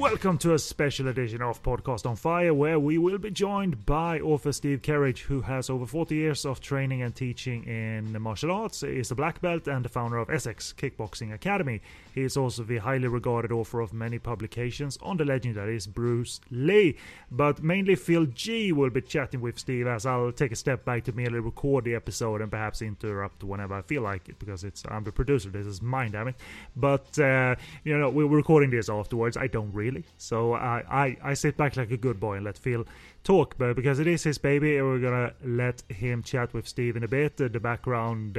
Welcome to a special edition of Podcast on Fire, where we will be joined by author Steve Kerridge, who has over 40 years of training and teaching in martial arts, is a black belt, and the founder of Essex Kickboxing Academy. He is also the highly regarded author of many publications on the legend that is Bruce Lee. But mainly Phil G will be chatting with Steve as I'll take a step back to merely record the episode and perhaps interrupt whenever I feel like it because it's I'm the producer. This is mine, damn it. But uh, you know we're recording this afterwards. I don't really, so I, I I sit back like a good boy and let Phil talk. But because it is his baby, we're gonna let him chat with Steve in a bit. Uh, the background.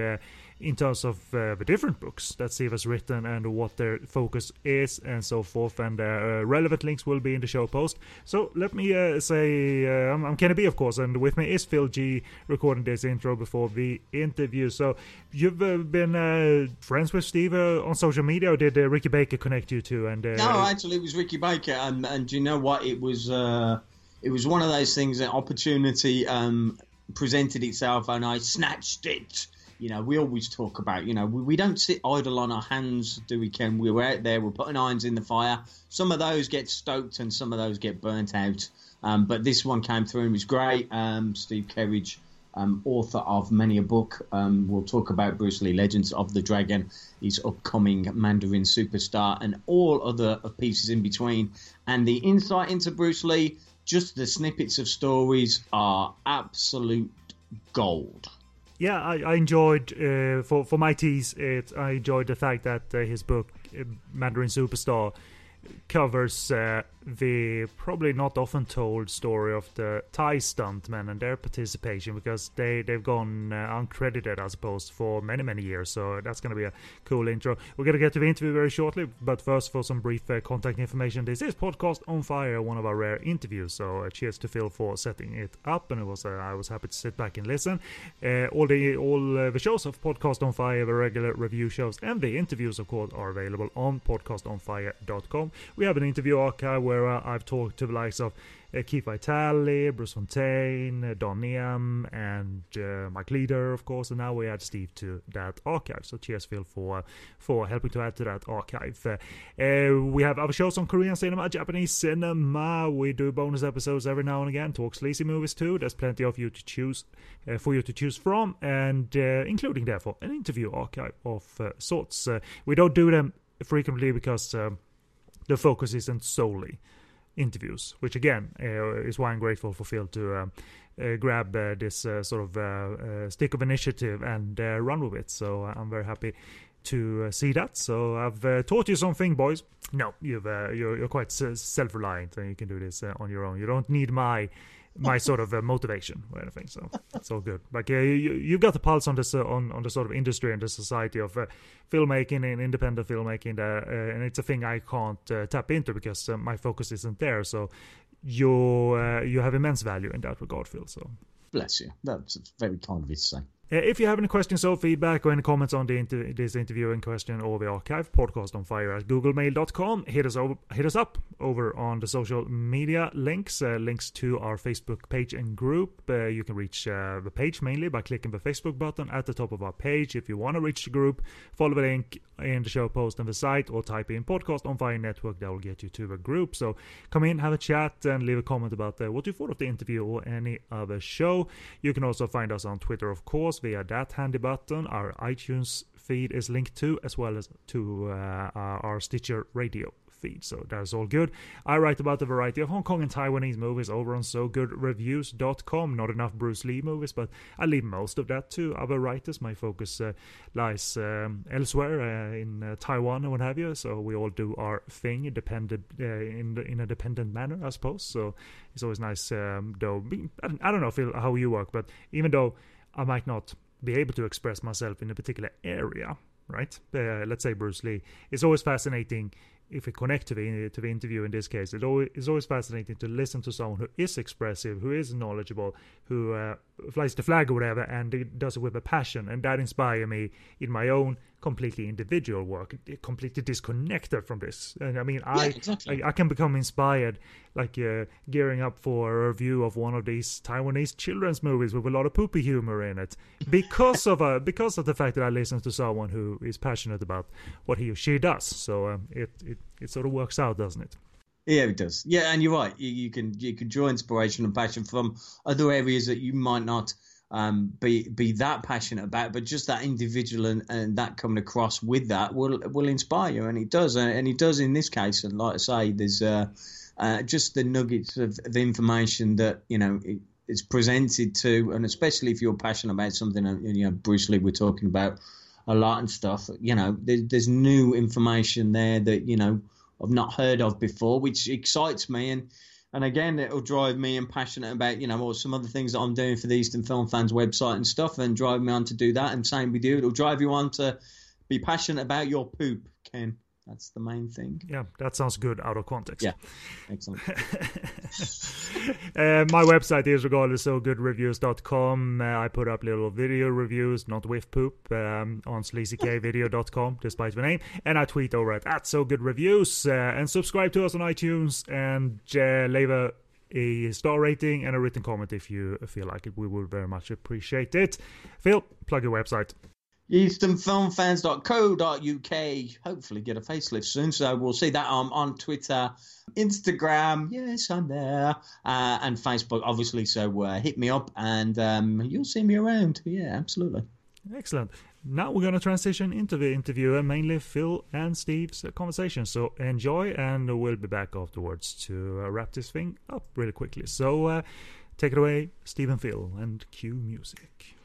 Uh, in terms of uh, the different books that Steve has written and what their focus is and so forth. And uh, relevant links will be in the show post. So let me uh, say uh, I'm, I'm Kenny B, of course, and with me is Phil G recording this intro before the interview. So you've uh, been uh, friends with Steve on social media, or did Ricky Baker connect you to? And no, actually, it was Ricky Baker, and and you know what? It was it was one of those things. that opportunity um, presented itself, and I snatched it you know, we always talk about, you know, we, we don't sit idle on our hands, do we, Ken? We're out there, we're putting irons in the fire. Some of those get stoked and some of those get burnt out. Um, but this one came through and was great. Um, Steve Kerridge, um, author of many a book. Um, we'll talk about Bruce Lee, Legends of the Dragon, his upcoming Mandarin superstar, and all other pieces in between. And the insight into Bruce Lee, just the snippets of stories are absolute gold yeah, I, I enjoyed uh, for for my tease. It I enjoyed the fact that uh, his book uh, Mandarin Superstar covers uh, the probably not often told story of the Thai stuntmen and their participation because they they've gone uh, uncredited, I suppose, for many many years. So that's going to be a cool intro. We're going to get to the interview very shortly, but first for some brief uh, contact information. This is podcast on fire, one of our rare interviews. So uh, cheers to Phil for setting it up, and it was uh, I was happy to sit back and listen. Uh, all the all the shows of podcast on fire, the regular review shows, and the interviews, of course, are available on podcastonfire.com. We have an interview archive where uh, I've talked to the likes of uh, Keith Vitale, Bruce Fontaine, uh, Don Niam, and uh, Mike Leeder, of course. And now we add Steve to that archive. So cheers, Phil, for for helping to add to that archive. Uh, uh, we have other shows on Korean cinema, Japanese cinema. We do bonus episodes every now and again. Talk sleazy movies too. There's plenty of you to choose uh, for you to choose from, and including therefore an interview archive of sorts. we don't do them frequently because. Um, the focus isn't solely interviews, which again uh, is why I'm grateful for Phil to uh, uh, grab uh, this uh, sort of uh, stick of initiative and run with it. So I'm very happy to see that. So I've taught you something, boys. No, you've you're, you're quite self-reliant and you can do this on your own. You don't need my my sort of uh, motivation or anything. So it's all good. Like uh, you, you've got the pulse on this uh, on on the sort of industry and the society of uh, filmmaking and independent filmmaking, uh, and it's a thing I can't uh, tap into because my focus isn't there. So you you have immense value in that regard, Phil. So bless you. That's very kind of you to say. Uh, if you have any questions or feedback or any comments on the inter- this interview in question or the archive, podcast on fire at googlemail.com. Hit us over, hit us up over on the social media links, uh, links to our Facebook page and group. Uh, you can reach uh, the page mainly by clicking the Facebook button at the top of our page. If you want to reach the group, follow the link in the show post on the site or type in podcast on fire network. That will get you to the group. So come in, have a chat, and leave a comment about what you thought of the interview or any other show. You can also find us on Twitter, of course via that handy button. Our iTunes feed is linked to, as well as to uh, our Stitcher radio feed. So that's all good. I write about a variety of Hong Kong and Taiwanese movies over on SoGoodReviews.com. Not enough Bruce Lee movies, but I leave most of that to other writers. My focus uh, lies um, elsewhere uh, in uh, Taiwan and what have you. So we all do our thing dependent uh, in in a dependent manner, I suppose. So it's always nice, um, though. I don't know how you work, but even though I might not be able to express myself in a particular area, right? Uh, let's say Bruce Lee. It's always fascinating if we connect to the to the interview in this case. It always, it's always fascinating to listen to someone who is expressive, who is knowledgeable, who uh, flies the flag or whatever, and does it with a passion, and that inspires me in my own completely individual work, completely disconnected from this. And I mean, I, exactly. I, I can become inspired, like uh, gearing up for a review of one of these Taiwanese children's movies with a lot of poopy humor in it, because of uh, because of the fact that I listen to someone who is passionate about what he or she does. So um, it, it it sort of works out, doesn't it? Yeah, it does. Yeah, and you're right. You, you can you can draw inspiration and passion from other areas that you might not um, be be that passionate about, but just that individual and, and that coming across with that will will inspire you, and it does, and, and it does in this case. And like I say, there's uh, uh, just the nuggets of, of information that you know it, it's presented to, and especially if you're passionate about something, uh, you know, Bruce Lee, we're talking about a lot and stuff. You know, there, there's new information there that you know I've not heard of before, which excites me and and again, it'll drive me and passionate about you know or some other things that I'm doing for the Eastern Film Fans website and stuff, and drive me on to do that. And same with you, it'll drive you on to be passionate about your poop, Ken. That's the main thing. Yeah, that sounds good out of context. Yeah, excellent. uh, my website is regardlessofgoodreviews.com. Uh, I put up little video reviews, not with poop, um, on sleazykvideo.com, despite the name. And I tweet over at, at so good reviews. Uh, and subscribe to us on iTunes and uh, leave a a star rating and a written comment if you feel like it. We would very much appreciate it. Phil, plug your website easternfilmfans.co.uk. Hopefully, get a facelift soon. So we'll see that um, on Twitter, Instagram. Yes, I'm there, uh, and Facebook, obviously. So uh, hit me up, and um, you'll see me around. Yeah, absolutely. Excellent. Now we're going to transition into the interview, mainly Phil and Steve's conversation. So enjoy, and we'll be back afterwards to uh, wrap this thing up really quickly. So uh, take it away, Steve and Phil, and cue music.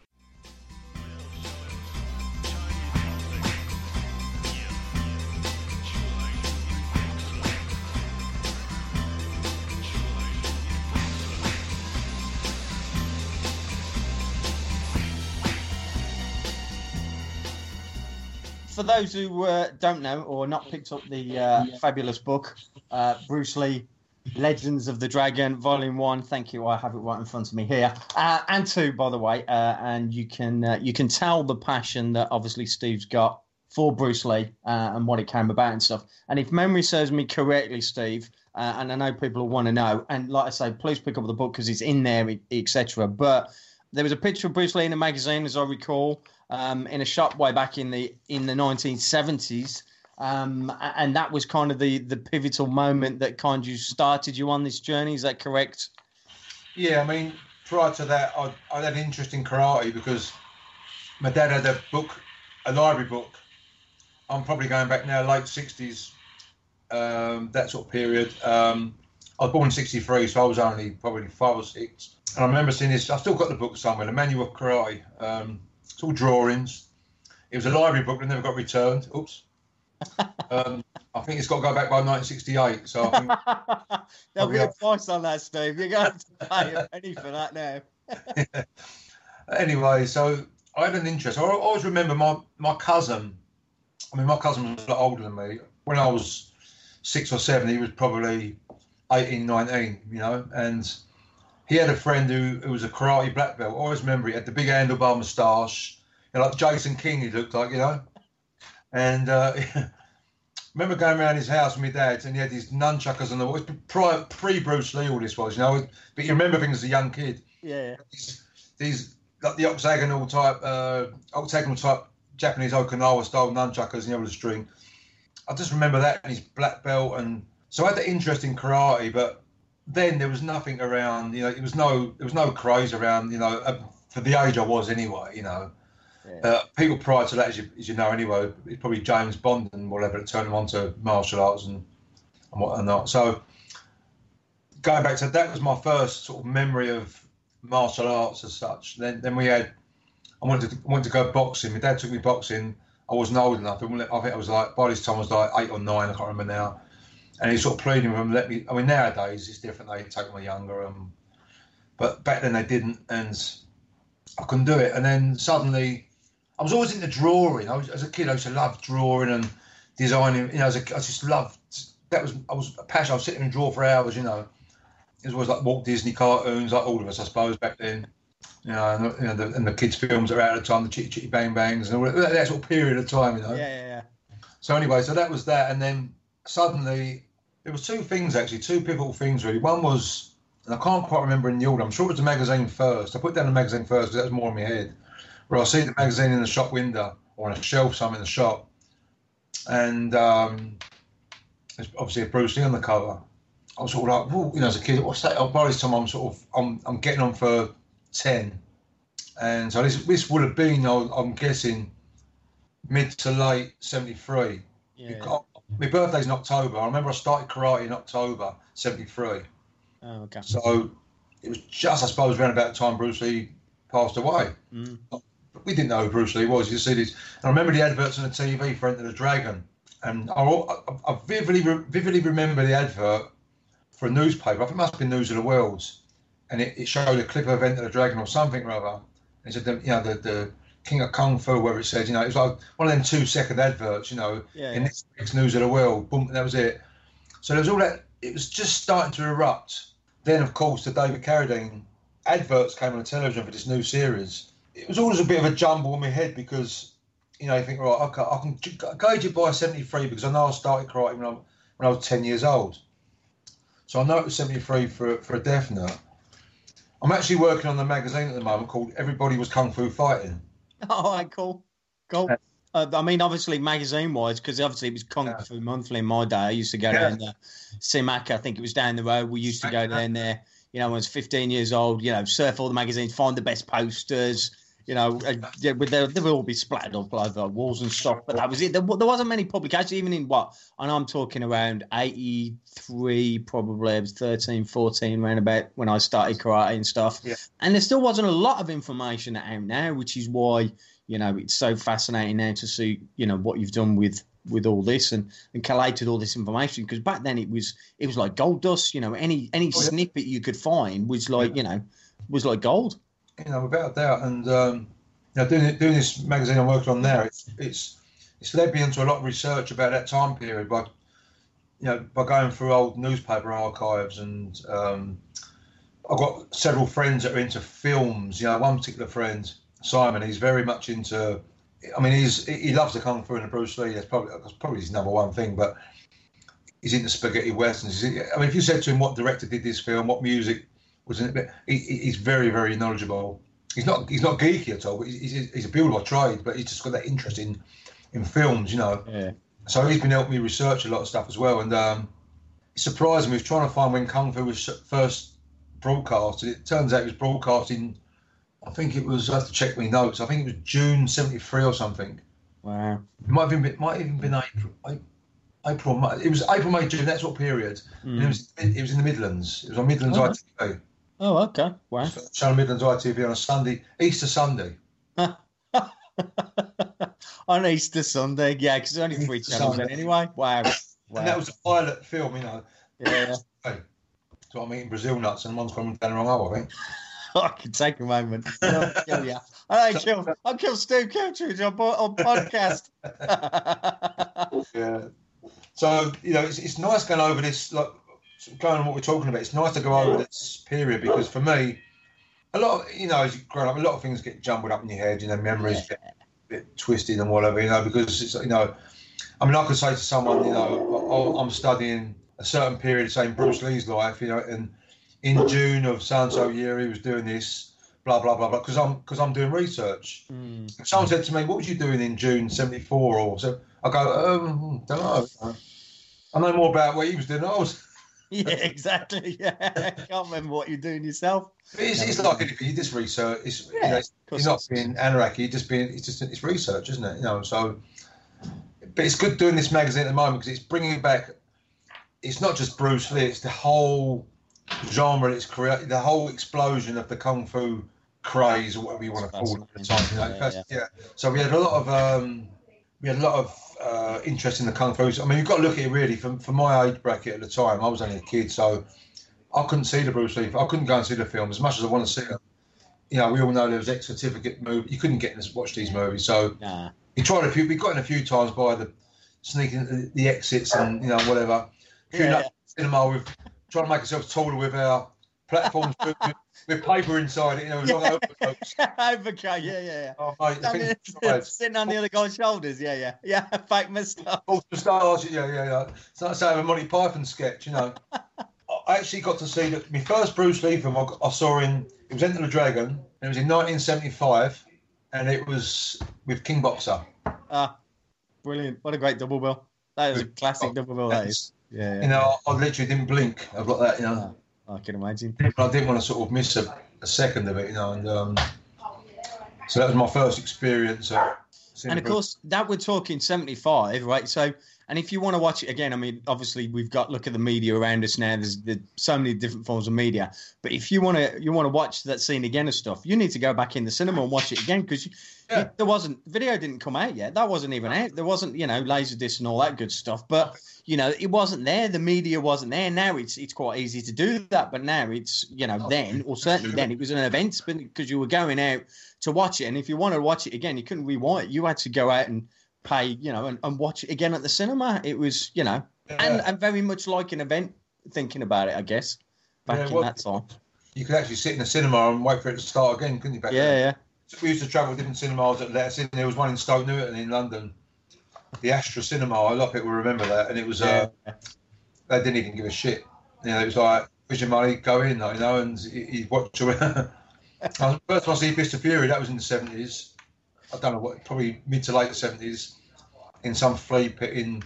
For those who uh, don't know or not picked up the uh, fabulous book, uh, Bruce Lee, Legends of the Dragon, Volume One. Thank you. I have it right in front of me here, uh, and two, by the way. Uh, and you can uh, you can tell the passion that obviously Steve's got for Bruce Lee and what it came about and stuff. And if memory serves me correctly, Steve, and I know people will want to know, and like I say, please pick up the book because it's in there, etc. But there was a picture of Bruce Lee in a magazine, as I recall um, in a shop way back in the in the 1970s. Um, and that was kind of the the pivotal moment that kind of started you on this journey. Is that correct? Yeah, I mean, prior to that, I, I had an interest in karate because my dad had a book, a library book. I'm probably going back now, late 60s, um, that sort of period. Um, I was born in 63, so I was only probably five or six. And I remember seeing this, I've still got the book somewhere, the Manual of Karate. Um, it's all drawings. It was a library book that never got returned. Oops. um, I think it's got to go back by 1968. So I think there'll be a price on that, Steve. You're going to pay a penny for that now. Anyway, so I had an interest. I always remember my my cousin. I mean, my cousin was a lot older than me. When I was six or seven, he was probably 18, 19, you know, and he had a friend who, who was a karate black belt. I always remember he had the big handlebar moustache, you know, like Jason King, he looked like, you know. And uh, remember going around his house with my dad, and he had these nunchuckers on the wall. Pre Bruce Lee, all this was, you know. But you remember things as a young kid. Yeah. These, these like the octagonal type, uh, octagonal type Japanese Okinawa style nunchuckers, you know, with a string. I just remember that and his black belt, and so I had that interest in karate, but then there was nothing around. You know, it was no there was no craze around. You know, uh, for the age I was anyway. You know, yeah. uh, people prior to that, as you, as you know, anyway, it's probably James Bond and whatever that turned them on to martial arts and and whatnot. So going back to that was my first sort of memory of martial arts as such. Then then we had I wanted to wanted to go boxing. My dad took me boxing. I wasn't old enough. I think I was like by this time I was like eight or nine. I can't remember now and he sort of pleading with them, let me. I mean, nowadays it's different. They take me younger, um, but back then they didn't, and I couldn't do it. And then suddenly, I was always into drawing. I was as a kid, I used to love drawing and designing. You know, as a, I just loved. That was I was a passion. I was sitting and draw for hours. You know, it was always like Walt Disney cartoons, like all of us, I suppose, back then. You know, and, you know, the, and the kids' films that were out at the time, the Chitty Chitty Bang Bangs, and all that, that sort of period of time. You know. Yeah, yeah, yeah. So anyway, so that was that, and then suddenly there was two things actually, two pivotal things really. One was, and I can't quite remember in the order. I'm sure it was the magazine first. I put down the magazine first because that was more in my head. Where I see the magazine in the shop window or on a shelf, somewhere in the shop, and um, there's obviously a Bruce Lee on the cover. I was sort of like, well, you know, as a kid, what's that? Oh, by this time, I'm sort of, I'm, I'm getting on for ten, and so this, this would have been, I'm guessing, mid to late '73. Yeah. My birthday's in October. I remember I started karate in October '73. Oh, okay. So it was just, I suppose, around about the time Bruce Lee passed away. Mm. We didn't know who Bruce Lee was. You see this. And I remember the adverts on the TV for Enter the Dragon, and I, I, I vividly, vividly remember the advert for a newspaper. I think it must have been News of the World, and it, it showed a clip of Enter the Dragon or something or other. And it said, the, you know, the, the King of Kung Fu, where it said, you know, it was like one of them two second adverts, you know, Yeah, in yeah. this week's News of the World. Boom, that was it. So there was all that. It was just starting to erupt. Then, of course, the David Carradine adverts came on the television for this new series. It was always a bit of a jumble in my head because, you know, you think, right, okay, I can gauge it by 73 because I know I started karate when I, when I was 10 years old. So I know it was 73 for, for a definite. I'm actually working on the magazine at the moment called Everybody Was Kung Fu Fighting. All right, cool, cool. Uh, I mean, obviously, magazine-wise, because obviously it was Kung Yeah. Fu Monthly in my day. I used to go Yeah. down there. Simac, I think it was down the road. We used to go down there. You know, when I was 15 years old. You know, surf all the magazines, find the best posters. You know, uh, yeah, they they would all be splattered up over walls and stuff. But that was it. There, there wasn't many publications, even in what, and I'm talking around 83, probably. It was 13, 14, around about when I started karate and stuff. Yeah. And there still wasn't a lot of information out now, which is why you know it's so fascinating now to see you know what you've done with with all this and and collated all this information because back then it was it was like gold dust you know any any Oh, snippet you could find was like you know was like gold you know, without doubt. And um, you know, doing doing this magazine I'm working on now, it's it's it's led me into a lot of research about that time period by you know by going through old newspaper archives and um, I've got several friends that are into films. You know, one particular friend, Simon, he's very much into. I mean, he's he loves the kung fu and the Bruce Lee. That's probably that's probably his number one thing, but. He's into spaghetti westerns. I mean, if you said to him what director did this film, what music was in it, he, he- he's very, very knowledgeable. He's not he's not geeky at all. But he's, he's, a builder by trade, but he's just got that interest in in films, you know. yeah So he's been helping me research a lot of stuff as well. And um, it surprised me. He was trying to find when Kung Fu was first broadcasted. It turns out it was broadcast in, I think it was. I have to check my notes. I think it was June '73 or something. wow It might have even been, might even been April. April, May. It was April, May, June. That sort of period. And it was it was in the Midlands. It was on Midlands Oh, ITV. Oh okay wow Channel Midlands ITV on a Sunday, Easter Sunday. on Easter Sunday yeah because there's only three Easter channels Sunday. anyway wow wow And that was a pilot film, you know. yeah Hey, so I'm eating Brazil nuts and one's gone down the wrong hole, I think. I can take a moment. I'll kill you. I kill. I'll kill Steve Kiltridge on, on podcast. Yeah. So, you know, it's, it's nice going over this, like, going on what we're talking about. It's nice to go over this period because for me, a lot of, you know, as you grow up, a lot of things get jumbled up in your head, you know, memories get a bit twisted and whatever, you know, because it's, you know, I mean, I could say to someone, you know, oh, I'm studying a certain period, saying Bruce Lee's life, you know, and in June of so and so year he was doing this, blah blah blah blah, because I'm because I'm doing research. Mm. If someone said to me, "What was you doing in June '74?" or so, I go, um, "Don't know." I know more about what he was doing. I was. Yeah, exactly. Yeah, can't remember what you're doing yourself. It's, it's like anything. You just research. It's, you Yeah, know, of it's, you're not it's- being anarchy. You're just being. It's just it's research, isn't it? You know. So, but it's good doing this magazine at the moment because it's bringing back. It's not just Bruce Lee. It's the whole genre. It's created the whole explosion of the kung fu craze or whatever you want to call it at the time. You know, Yeah, First- yeah. So we had a lot of um, we had a lot of uh, interest in the kung fu. I mean, you've got to look at it really from from my age bracket at the time. I was only a kid, so I couldn't see the Bruce Lee. I couldn't go and see the film as much as I want to see them. You know, we all know there was X certificate movie. You couldn't get in to watch these movies, so Nah. we tried a few. We got in a few times by the sneaking the, the exits and you know whatever. Queuing Yeah. up cinema with trying to make ourselves taller with our platforms with, paper inside it. You know, Yeah. overcoats. Overcoat. Yeah, yeah, yeah. Oh mate, the sitting on the other guy's shoulders. Yeah, yeah, yeah. Fake moustache. All the stars, yeah, yeah, yeah. It's like saying a Monty Python sketch, you know. I actually got to see that my first Bruce Lee film I, I saw in it was Enter the Dragon, and it was in 1975, and it was with King Boxer. Ah, brilliant! What a great double bill. That is a classic double bill. That is. Yeah, You know, I literally didn't blink. I've got that. You know, I can imagine. I didn't want to sort of miss a, a second of it. You know, and um, so that was my first experience. And of course, that we're talking 75, right? So, and if you want to watch it again, I mean, obviously we've got look at the media around us now. There's, there's so many different forms of media. But if you want to, you want to watch that scene again of stuff, you need to go back in the cinema and watch it again because Yeah. there wasn't video didn't come out yet. That wasn't even out. There wasn't, you know, laserdisc and all that good stuff. But you know, it wasn't there. The media wasn't there. Now it's it's quite easy to do that. But now it's, you know, then or certainly then it was an event because you were going out to watch it. And if you want to watch it again, you couldn't rewind it. You had to go out and pay, you know, and, and watch it again at the cinema. It was, you know, and, Yeah. and very much like an event. Thinking about it, I guess back Yeah, in that time. you could actually sit in the cinema and wait for it to start again, couldn't you? Back then? Yeah, yeah. we used to travel to different cinemas that let us in. There was one in Stoke Newton in London, the Astra Cinema. A lot of people remember that, and it was uh, they didn't even give a shit. You know, it was like, "Where's your money? Go in," you know, and you watch. I- First time I see Fist of Fury, that was in the seventies. I don't know what, probably mid to late seventies, in some flea pit in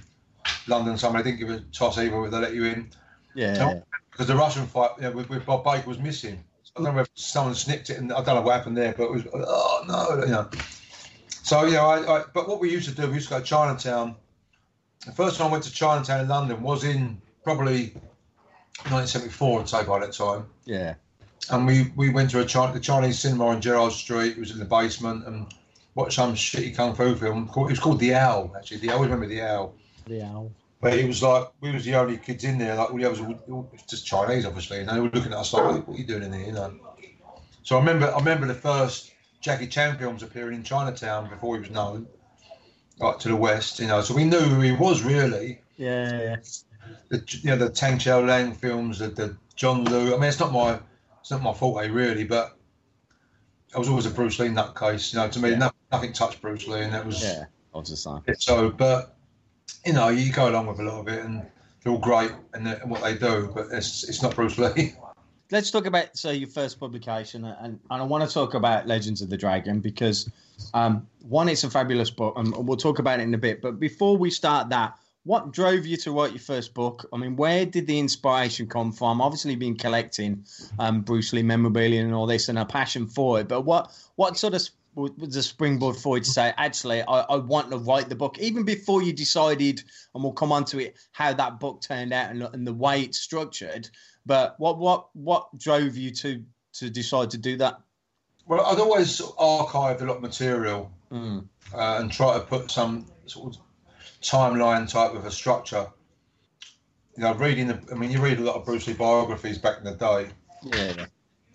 London. Somewhere I didn't give a toss either, whether they let you in yeah, because the Russian fight you know, with, with Bob Baker was missing. I don't know if someone snipped it, and I don't know what happened there, but it was oh no, you know. So you know, I, I but what we used to do, we used to go to Chinatown. The first time I went to Chinatown in London was in probably 1974, I'd say by that time. yeah. And we, we went to a Chi- the Chinese cinema on Gerrard Street. It was in the basement and watched some shitty kung fu film. Called, it was called The Owl. Actually, the I always remember The Owl. The owl. But it was like we was the only kids in there. Like all the others were were just Chinese, obviously, and they were looking at us like, "What, are you doing in here?" You know. So I remember, I remember the first Jackie Chan films appearing in Chinatown before he was known, like to the west. You know, so we knew who he was really. Yeah, yeah. The you know the Tang Chao Lang films, the, the John Liu. I mean, it's not my it's not my forte really, but I was always a Bruce Lee nutcase. You know, to me, Yeah. No, nothing touched Bruce Lee, and that was Yeah, I was same. so, but you know, you go along with a lot of it, and they're all great and, and what they do, but it's it's not Bruce Lee. Let's talk about so your first publication, and, and I want to talk about Legends of the Dragon because um, one, it's a fabulous book, and we'll talk about it in a bit. But before we start that, what drove you to write your first book? I mean, where did the inspiration come from? Obviously, been collecting um, Bruce Lee memorabilia and all this, and a passion for it. But what what sort of was a springboard for you to say, actually, I, I want to write the book, even before you decided, and we'll come on to it, how that book turned out and, and the way it's structured. But what what what drove you to to decide to do that? Well, I'd always archived a lot of material Mm. uh, and try to put some sort of timeline type of a structure. You know, reading the, I mean, you read a lot of Bruce Lee biographies back in the day, Yeah,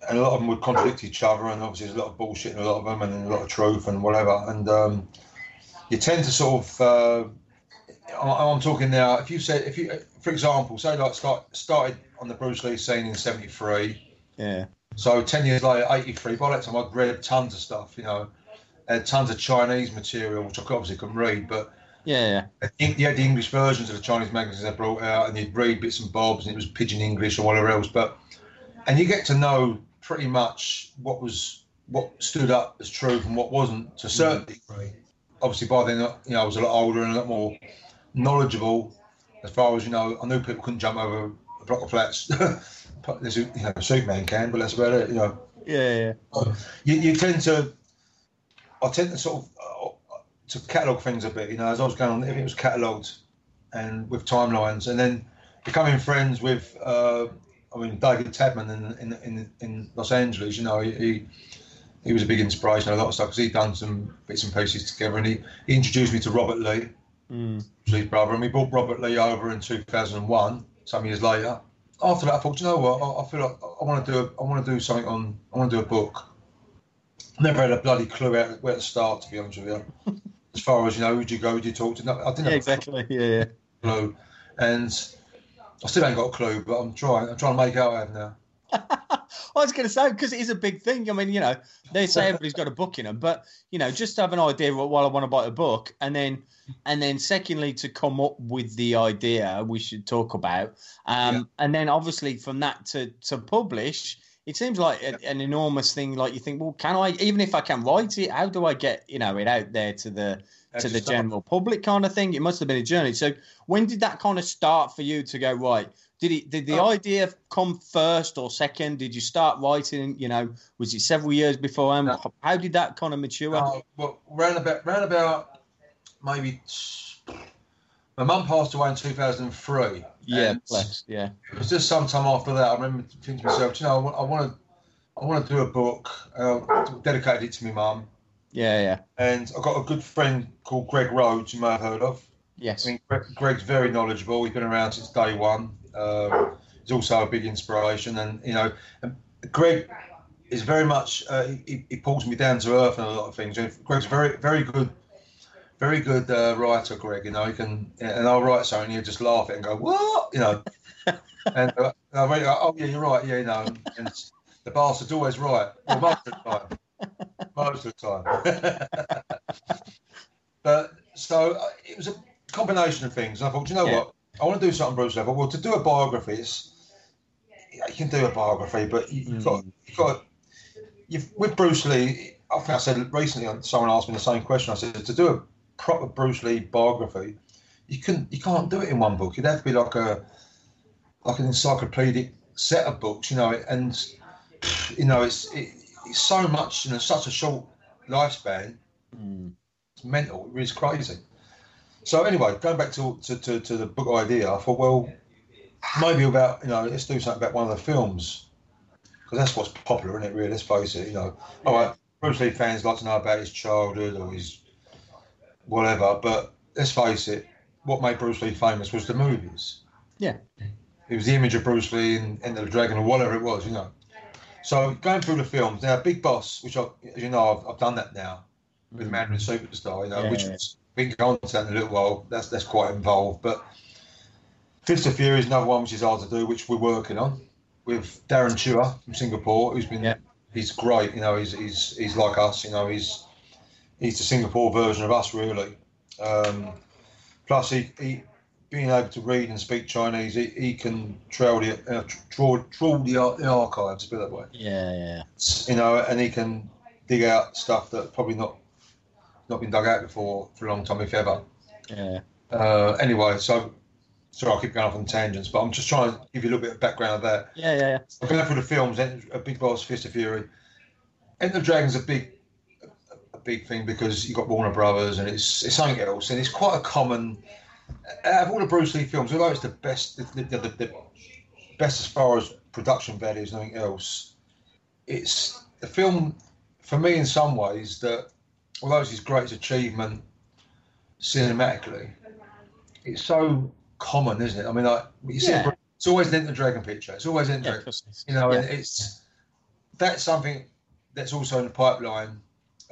and a lot of them would contradict each other, and obviously there's a lot of bullshit in a lot of them, and a lot of truth and whatever. And um, you tend to sort of, uh, I- I'm talking now. If you said, if you, for example, say like start, started on the Bruce Lee scene in '73, yeah, so ten years later, '83. By that time, I'd read tons of stuff. You know, had tons of Chinese material, which I obviously couldn't read, but yeah, yeah. you had the English versions of the Chinese magazines they brought out, and you'd read bits and bobs, and it was pidgin English or whatever else. But and you get to know pretty much what was what stood up as truth and what wasn't to a certain degree. Obviously, by then, you know, I was a lot older and a lot more knowledgeable as far as you know. I knew people couldn't jump over a block of flats. There's a, you know, Superman can, but that's about it. You know, Yeah, yeah. you, you tend to, I tend to sort of uh, to catalogue things a bit, you know, as I was going on, everything was catalogued and with timelines, and then becoming friends with, uh, I mean, David Tadman in, in in in Los Angeles, you know, he. he he was a big inspiration, a lot of stuff, because he'd done some bits and pieces together, and he, he introduced me to Robert Lee, Mm. Lee's brother, and we brought Robert Lee over in 2001, some years later. After that, I thought, you know what, I, I feel like I want to do, a, I want to do something on, I want to do a book. Never had a bloody clue where, where to start, to be honest with you. as far as you know, would you go, would you talk to? No, I didn't Yeah, have exactly. Yeah, yeah. clue, and I still ain't got a clue, but I'm trying. I'm trying to make out I have now. I was going to say because it is a big thing. I mean, you know, they say everybody's got a book in them, but you know, just to have an idea of what I want to buy a book, and then, and then, secondly, to come up with the idea we should talk about, um, Yeah. and then obviously from that to to publish. It seems like an, an enormous thing. Like you think, well, can I? Even if I can write it, how do I get you know it out there to the to the general public kind of thing. It must have been a journey. So when did that kind of start for you to go right? Did it did the oh. idea come first or second? Did you start writing? You know, was it several years before? No. How did that kind of mature? Uh, well, round about round about maybe. My mum passed away in 2003. Yeah, bless. Yeah. It was just some time after that. I remember thinking to myself, you know, I want to, I want to do a book uh, dedicated it to my mum. Yeah, yeah. And I've got a good friend called Greg Rhodes, you may have heard of. Yes. I mean, Greg's very knowledgeable. He's been around since day one. Uh, he's also a big inspiration, and you know, Greg is very much uh, he, he, pulls me down to earth and a lot of things. Greg's very very good, very good uh, writer. Greg, you know, he can and I'll write something, he'll just laugh at it and go, "What?" You know, and uh, I really, oh yeah, you're right. Yeah, you know, and the bastard's always right. Well, most of the time most of the time. but so uh, it was a combination of things. I thought, you know yeah. what? I want to do something Bruce level. Well, to do a biography, it's, you can do a biography, but you, have mm. got, you've got, you've, with Bruce Lee. I think I said recently, someone asked me the same question. I said to do a proper Bruce Lee biography, you can you can't do it in one book. It'd have to be like a like an encyclopedic set of books, you know. And you know, it's it, it's so much, you know, such a short lifespan. Mm. It's mental. It's crazy. So anyway, going back to, to, to, to, the book idea, I thought, well, maybe about you know, let's do something about one of the films because that's what's popular, isn't it? Really, let's face it. You know, all right, Bruce Lee fans like to know about his childhood or his whatever, but let's face it, what made Bruce Lee famous was the movies. Yeah. It was the image of Bruce Lee and Enter the Dragon or whatever it was, you know. So going through the films now, Big Boss, which I, as you know, I've, I've done that now with mm. Mandarin Superstar, you know, yeah, which was been going on in a little while. That's that's quite involved, but Fist of Fury is another one which is hard to do, which we're working on with Darren Chua from Singapore, who's been yeah. he's great. You know, he's he's he's like us. You know, he's he's the Singapore version of us, really. Um, plus, he, he being able to read and speak Chinese, he, he can trawl the uh, trawl, trawl the, the archives, put it that way. Yeah, yeah. You know, and he can dig out stuff that probably not not been dug out before for a long time, if ever. Yeah. Uh, anyway, so sorry, I keep going off on tangents, but I'm just trying to give you a little bit of background of that. Yeah, yeah, yeah. I'm going through the films. A Big Boss, Fist of Fury. Enter the Dragon's a big, a big thing because you've got Warner Brothers, and it's it's something else, and it's quite a common out of all the Bruce Lee films, although it's the best, the, the, the, the best as far as production values, nothing else, it's the film for me in some ways that although it's his greatest achievement cinematically, it's so common, isn't it? I mean, like you see, yeah. it's always an the Dragon picture. It's always in yeah, you know, yeah. and it's that's something that's also in the pipeline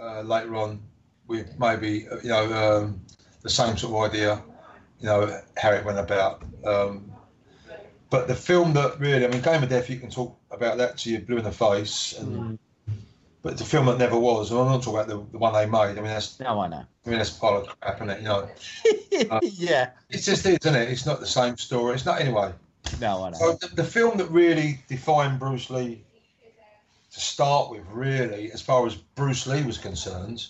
uh, later on with maybe you know um, the same sort of idea you know how it went about. Um, but the film that really, I mean, Game of Death, you can talk about that to you blue in the face, and, mm. but the film that never was. And I'm not talking about the, the one they made. I mean, that's no, I know. I mean, that's pile of crap, isn't it? You know. uh, yeah. It's just is, isn't it? It's not the same story. It's not anyway. No, I know. So the, the film that really defined Bruce Lee to start with, really, as far as Bruce Lee was concerned,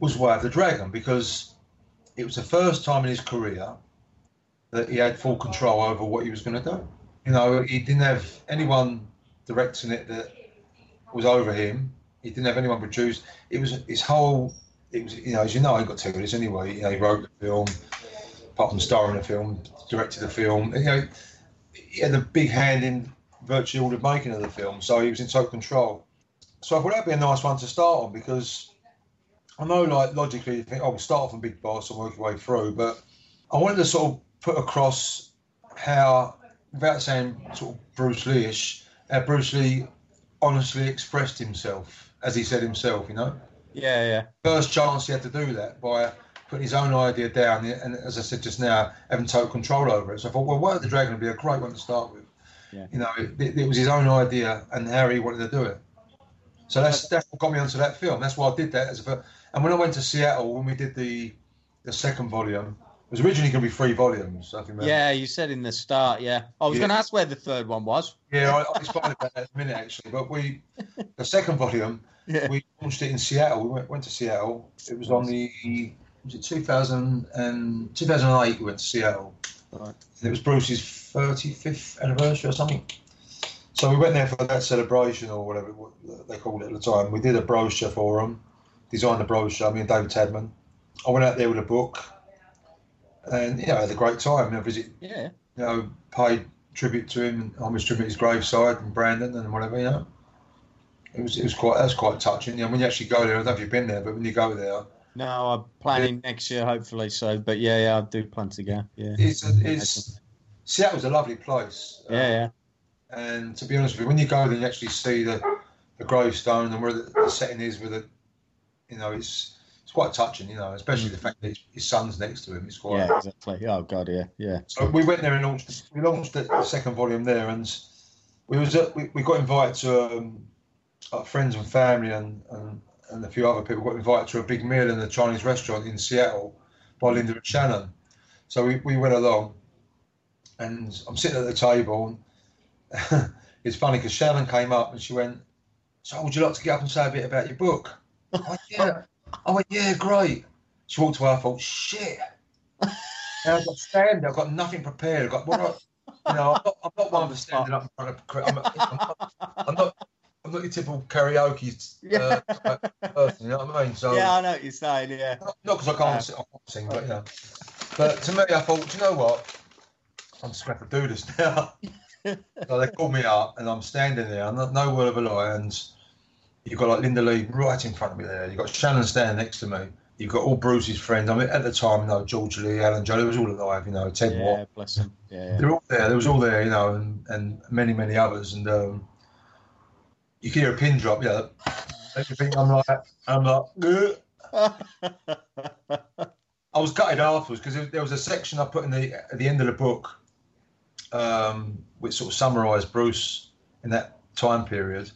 was Way of the Dragon because it was the first time in his career that he had full control over what he was going to do. You know, he didn't have anyone directing it that was over him. He didn't have anyone produced. It was his whole. It was you know, as you know, he got to this anyway. You know, he wrote the film, apart from starring the film, directed the film. You know, he had a big hand in virtually all the making of the film, so he was in total control. So I thought that'd be a nice one to start on because I know, like logically, you think, oh, we'll start off a Big Boss and work your way through, but I wanted to sort of put across how, without saying sort of Bruce Lee-ish, how Bruce Lee honestly expressed himself, as he said himself, you know? Yeah, yeah. First chance he had to do that by putting his own idea down, and as I said just now, having total control over it. So I thought, well, of the Dragon would be a great one to start with. Yeah. You know, it, it was his own idea and how he wanted to do it. So that's that's what got me onto that film. That's why I did that as a. And when I went to Seattle, when we did the the second volume, it was originally going to be three volumes. I think. Yeah, you said in the start. Yeah, I was yeah. going to ask where the third one was. Yeah, I, will explain about that in a minute actually. But we, the second volume, yeah. we launched it in Seattle. We went, went to Seattle. It was on the was it 2000 and 2008 we went to Seattle. Right. And it was Bruce's 35th anniversary or something. So we went there for that celebration or whatever they called it at the time. We did a brochure for them, designed a brochure. Me and David Tadman. I went out there with a book, and you know, had a great time. Know, visit, Yeah. you know, paid tribute to him, and homage tribute his graveside and Brandon and whatever. You know, it was it was quite that's quite touching. You know, when you actually go there, I don't know if you've been there, but when you go there, No, I'm planning next year, hopefully. So, but yeah, yeah, I do plan to go. Yeah. it's it's Seattle's a lovely place. Yeah, yeah. And to be honest with you, when you go there, you actually see the, the gravestone and where the, the setting is with it. You know, it's it's quite touching. You know, especially the mm. fact that his, son's next to him. It's quite. Yeah, exactly. Oh god, yeah, yeah. So we went there and launched. We launched the, the second volume there, and we was at, we, we got invited to um, our friends and family and, and and a few other people got invited to a big meal in a Chinese restaurant in Seattle by Linda and Shannon. So we, we went along, and I'm sitting at the table. And it's funny because Shannon came up and she went, "So would you like to get up and say a bit about your book?" I went, "Yeah." I went, "Yeah, great." She walked away. I thought, "Shit." And I've got stand. I've got nothing prepared. I've got what I, you know. I'm not, I'm not one for standing up in front of. I'm, I'm, not, I'm not. I'm not your typical karaoke uh, person. You know what I mean? So Yeah, I know what you're saying. Yeah. not because I can't, sing, I can't sing, but you know. But to me, I thought, you know what? I'm just going to to do this now. so they called me up, and I'm standing there. I'm not no word of a lie, and you've got like Linda Lee right in front of me there. You've got Shannon standing next to me. You've got all Bruce's friends. I mean, at the time, you know, George Lee, Alan they was all alive. You know, Ted Wong. Bless him. Yeah, yeah. They're all there. There was all there, you know, and, and many, many others. And um, you can hear a pin drop. Yeah, everything. I'm like, I'm like. I was gutted afterwards because there was a section I put in the at the end of the book, um, which sort of summarised Bruce in that time period.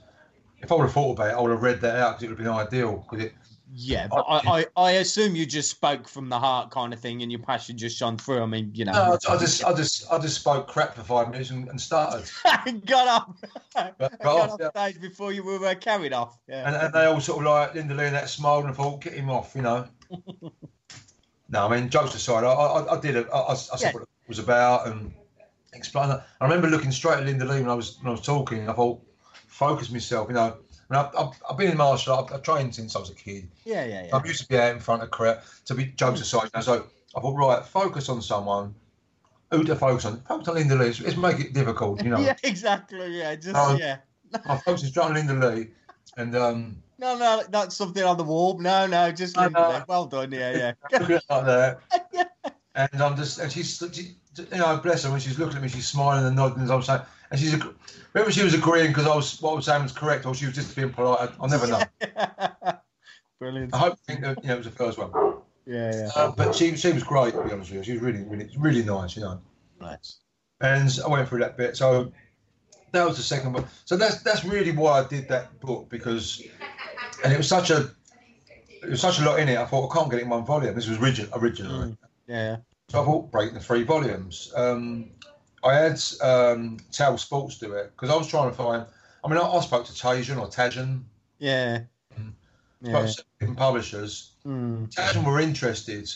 If I would have thought about it, I would have read that out because it would have been ideal. Because it, yeah, but I, I, I assume you just spoke from the heart, kind of thing, and your passion just shone through. I mean, you know. no, I, I just, I just, I just spoke crap for five minutes and, and started. got up, Got got off, yeah. stage before you were uh, carried off. Yeah. And, and they all sort of like Linda Lee and that smiled and thought, get him off, you know. no, I mean, jokes aside, I, I, I did it. I, I, I said Yeah. what it was about and explained that. I remember looking straight at Linda Lee when I was when I was talking. I thought, focus myself, you know. I mean, I've, I've, I've been in martial art. I've, I've trained since I was a kid. yeah, yeah, yeah. I'm used to be out in front of crowd. To be jokes aside, you know, so I thought, right, focus on someone. Who to focus on? Focus on Linda Lee. Let's make it difficult, you know. Yeah, exactly. Yeah, just Um, yeah. I focused straight on Linda Lee, and um, No, no, that's something on the wall. No, no, just No, leave no. Well done. Yeah, yeah. like that. yeah. And I'm just, and she's, she, you know, bless her, when she's looking at me, she's smiling and nodding as I'm saying, and she's, ag- whether she was agreeing because I was, what I was saying was correct, or she was just being polite, I'll never know. Brilliant. I hope, you think that, you know, it was the first one. Yeah, yeah. Uh, but she, she was great, to be honest with you. She was really, really, really nice, you know. Nice. And I went through that bit. So that was the second book. So that's that's really why I did that book because, and it was such a, it was such a lot in it. I thought I can't get it in one volume. This was origin, originally. Mm. Yeah. So I thought break the three volumes. Um, I had um, Tao Sports do it because I was trying to find. I mean, I, I spoke to Tajan or Tajan, Yeah. Mm. Yeah. different publishers. Mm. Tajan were interested.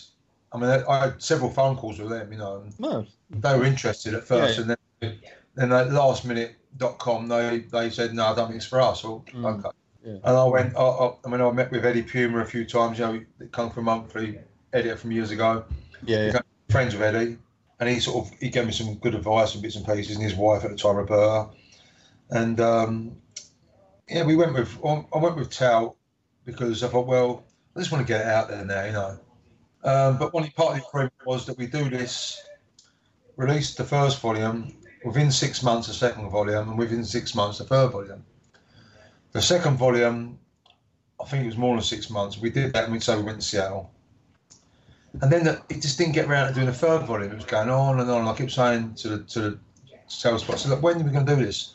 I mean, I, I had several phone calls with them, you know, No. they were interested at first, Yeah. and then then at lastminute.com they they said no, I don't think it's for us. Well, Mm. okay. Yeah. And I went. I, I, I mean, I met with Eddie Puma a few times. You know, Kung Fu Monthly editor from years ago. Yeah. yeah. friends with Eddie, and he sort of he gave me some good advice and bits and pieces, and his wife at the time, Roberta, and um, yeah, we went with I went with Tao because I thought, well, I just want to get it out there now, you know. Um, but one part of the agreement was that we do this, release the first volume within six months, the second volume, and within six months, the third volume. The second volume, I think it was more than six months. We did that, and we so we went to Seattle. And then the, it just didn't get around to doing the third volume. It was going on and on. And I kept saying to the to the sales spot, I said, look, when are we going to do this?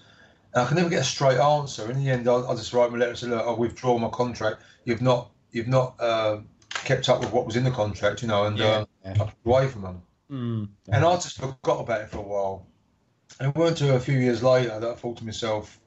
And I could never get a straight answer. In the end, I, I just write my letter and say, look, I withdraw my contract. You've not you've not uh, kept up with what was in the contract, you know, and Yeah. uh, away from them. Mm. And I just forgot about it for a while. And it weren't until a few years later that I thought to myself,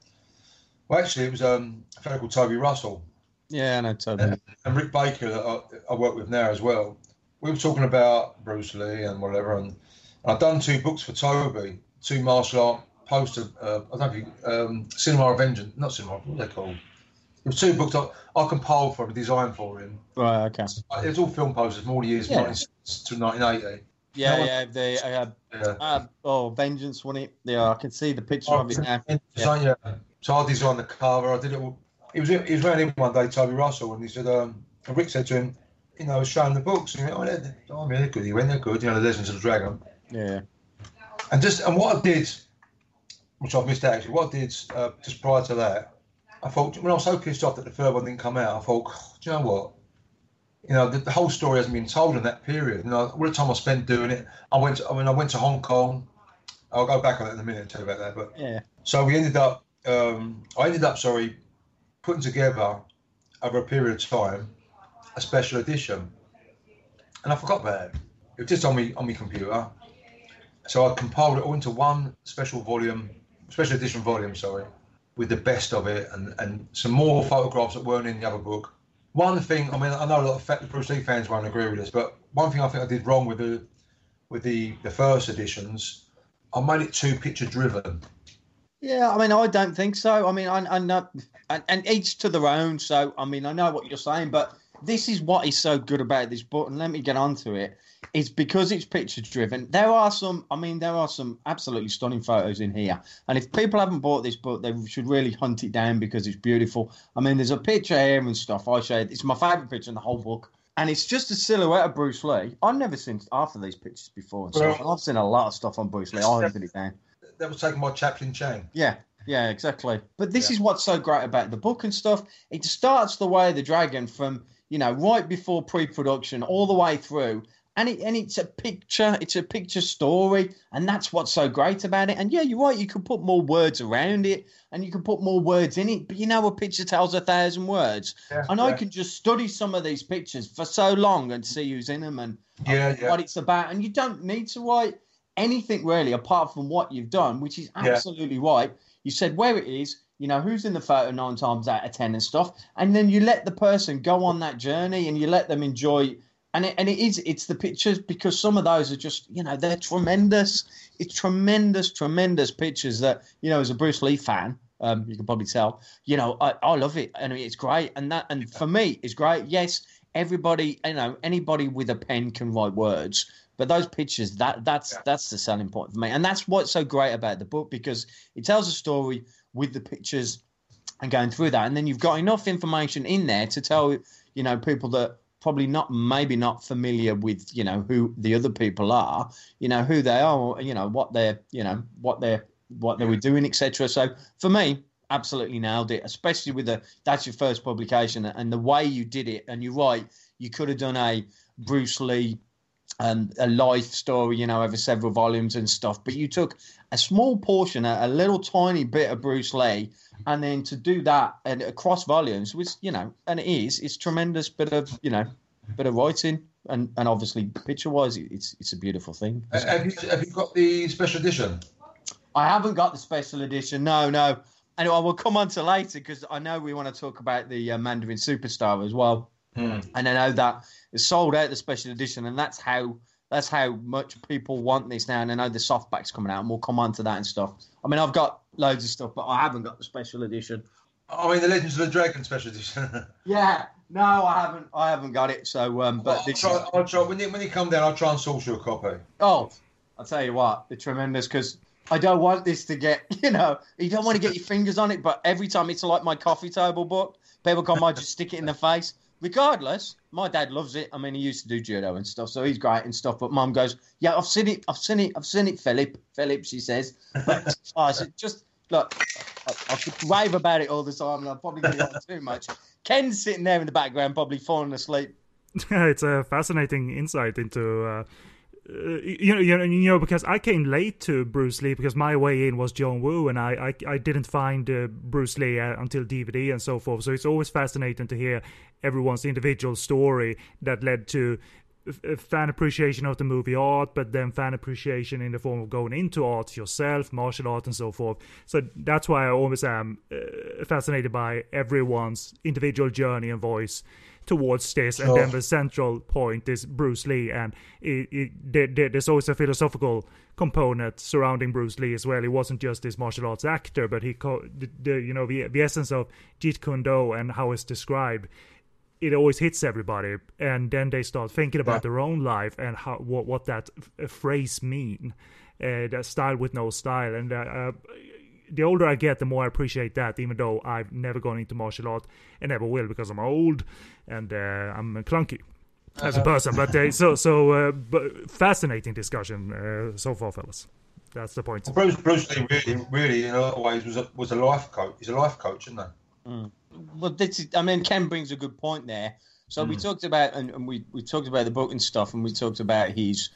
well, actually, it was um, a fellow called Toby Russell Yeah, I know totally. and Rick Baker that I, I work with now as well. We were talking about Bruce Lee and whatever, and, and I've done two books for Toby, two martial art poster. Uh, I don't know if you, um, Cinema of Vengeance, not Cinema, what are they called? It was two books I, I compiled for him, designed for him. Right, okay. It was all film posters from all the years, Yeah. 1960 to 1980. Yeah, No, yeah. The uh, Yeah. uh, oh, Vengeance won it. Yeah, I can see the picture of it now. Design, yeah. So I designed the cover. I did it. All, he was he was around in one day, Toby Russell, and he said, um, and Rick said to him, you know, showing the books, and he went, oh, they're, oh, they're good. He went, they're good. You know, the Legends of the Dragon. Yeah. And just and what I did, which I've missed out actually, what I did uh, just prior to that, I thought when I was so pissed off that the third one didn't come out, I thought, do you know what? You know, the, the whole story hasn't been told in that period. You know, all the time I spent doing it, I went. To, I mean, I went to Hong Kong. I'll go back on it in a minute and tell you about that. But Yeah. so we ended up. Um, I ended up, sorry, putting together over a period of time a special edition, and I forgot about it. It was just on me on my computer. So I compiled it all into one special volume, special edition volume, sorry, with the best of it and, and some more photographs that weren't in the other book. One thing, I mean, I know a lot of Bruce Lee fans won't agree with this, but one thing I think I did wrong with the with the, the first editions, I made it too picture driven. Yeah, I mean, I don't think so. I mean, I, I know, and, and each to their own. So, I mean, I know what you're saying, but this is what is so good about this book, and let me get onto it. It's because it's picture driven. There are some, I mean, there are some absolutely stunning photos in here. And if people haven't bought this book, they should really hunt it down because it's beautiful. I mean, there's a picture here and stuff. I showed it's my favourite picture in the whole book. And it's just a silhouette of Bruce Lee. I've never seen half of these pictures before. Well- I've seen a lot of stuff on Bruce Lee. I hunted it down. That was taken by Chaplin Chang. Yeah, yeah, exactly. But this Yeah. is what's so great about the book and stuff. It starts the way of the dragon from you know right before pre-production all the way through, and it and it's a picture. It's a picture story, and that's what's so great about it. And yeah, you're right. You can put more words around it, and you can put more words in it. But you know, a picture tells a thousand words. Yeah, And I can just study some of these pictures for so long and see who's in them and Yeah, yeah. what it's about. And you don't need to write anything really apart from what you've done, which is Yeah. absolutely right. You said where it is, you know, who's in the photo nine times out of ten and stuff. And then you let the person go on that journey and you let them enjoy. And it, and it is, it's the pictures because some of those are just, you know, they're tremendous. It's tremendous, tremendous pictures that, you know, as a Bruce Lee fan, um, you can probably tell, you know, I, I love it. and it's great. And that, and for me, it's great. Yes, everybody, you know, anybody with a pen can write words, but those pictures, that that's Yeah. that's the selling point for me, and that's what's so great about the book because it tells a story with the pictures and going through that, and then you've got enough information in there to tell you know people that probably not maybe not familiar with you know who the other people are, you know who they are, you know what they're you know what they're what they were doing, etc. So for me, absolutely nailed it, especially with the that's your first publication and the way you did it. And you're right, you could have done a Bruce Lee um, a life story, you know, over several volumes and stuff. But you took a small portion, a, a little tiny bit of Bruce Lee, and then to do that and across volumes, which you know, and it is, it's tremendous bit of you know, bit of writing. And, and obviously, picture wise, it's it's a beautiful thing. Uh, Have you, have you got the special edition? I haven't got the special edition. No, no. And I will come on to later because I know we want to talk about the uh, Mandarin Superstar as well. Hmm. And I know that it's sold out the special edition, and that's how that's how much people want this now. And I know the softback's coming out, and we'll come on to that and stuff. I mean, I've got loads of stuff, but I haven't got the special edition. I mean, the Legends of the Dragon special edition. Yeah, no, I haven't. I haven't got it. So, um, but I'll try, I'll try, when, you, when you come down, I'll try and source you a copy. oh, I'll tell you what, they're tremendous because I don't want this to get, you know, you don't want to get your fingers on it, but every time it's like my coffee table book, people come, I just stick it in the face. Regardless, my dad loves it. I mean, he used to do judo and stuff, so he's great and stuff. But mum goes, "Yeah, I've seen it. I've seen it. I've seen it, Philip. Philip," she says. But I said, just look, I, I could rave about it all the time, and I'm probably going to too much. Ken's sitting there in the background, probably falling asleep. it's a fascinating insight into uh, uh, you know, you know, you know, because I came late to Bruce Lee because my way in was John Woo, and I I, I didn't find uh, Bruce Lee uh, until DVD and so forth. So it's always fascinating to hear everyone's individual story that led to f- fan appreciation of the movie art, but then fan appreciation in the form of going into art yourself, martial art, and so forth. So that's why I always am uh, fascinated by everyone's individual journey and voice towards this. Sure. And then the central point is Bruce Lee, and it, it, there, there's always a philosophical component surrounding Bruce Lee as well. He wasn't just this martial arts actor, but he, co- the, the, you know, the, the essence of Jeet Kune Do and how it's described it always hits everybody and then they start thinking about yeah. their own life and how what what that f- phrase mean uh, that style with no style and uh, uh, the older I get, the more I appreciate that. Even though I've never gone into martial art and never will because I'm old and uh, I'm clunky as a uh-huh. person. But uh, so so, uh, but fascinating discussion uh, so far, fellas. That's the point. Bruce, Bruce Lee really, really, in a lot of ways, was a, was a life coach. He's a life coach, isn't he? Mm. Well, this is, I mean, Ken brings a good point there. So mm. we talked about, and, and, we, we talked about the book and stuff, and we talked about his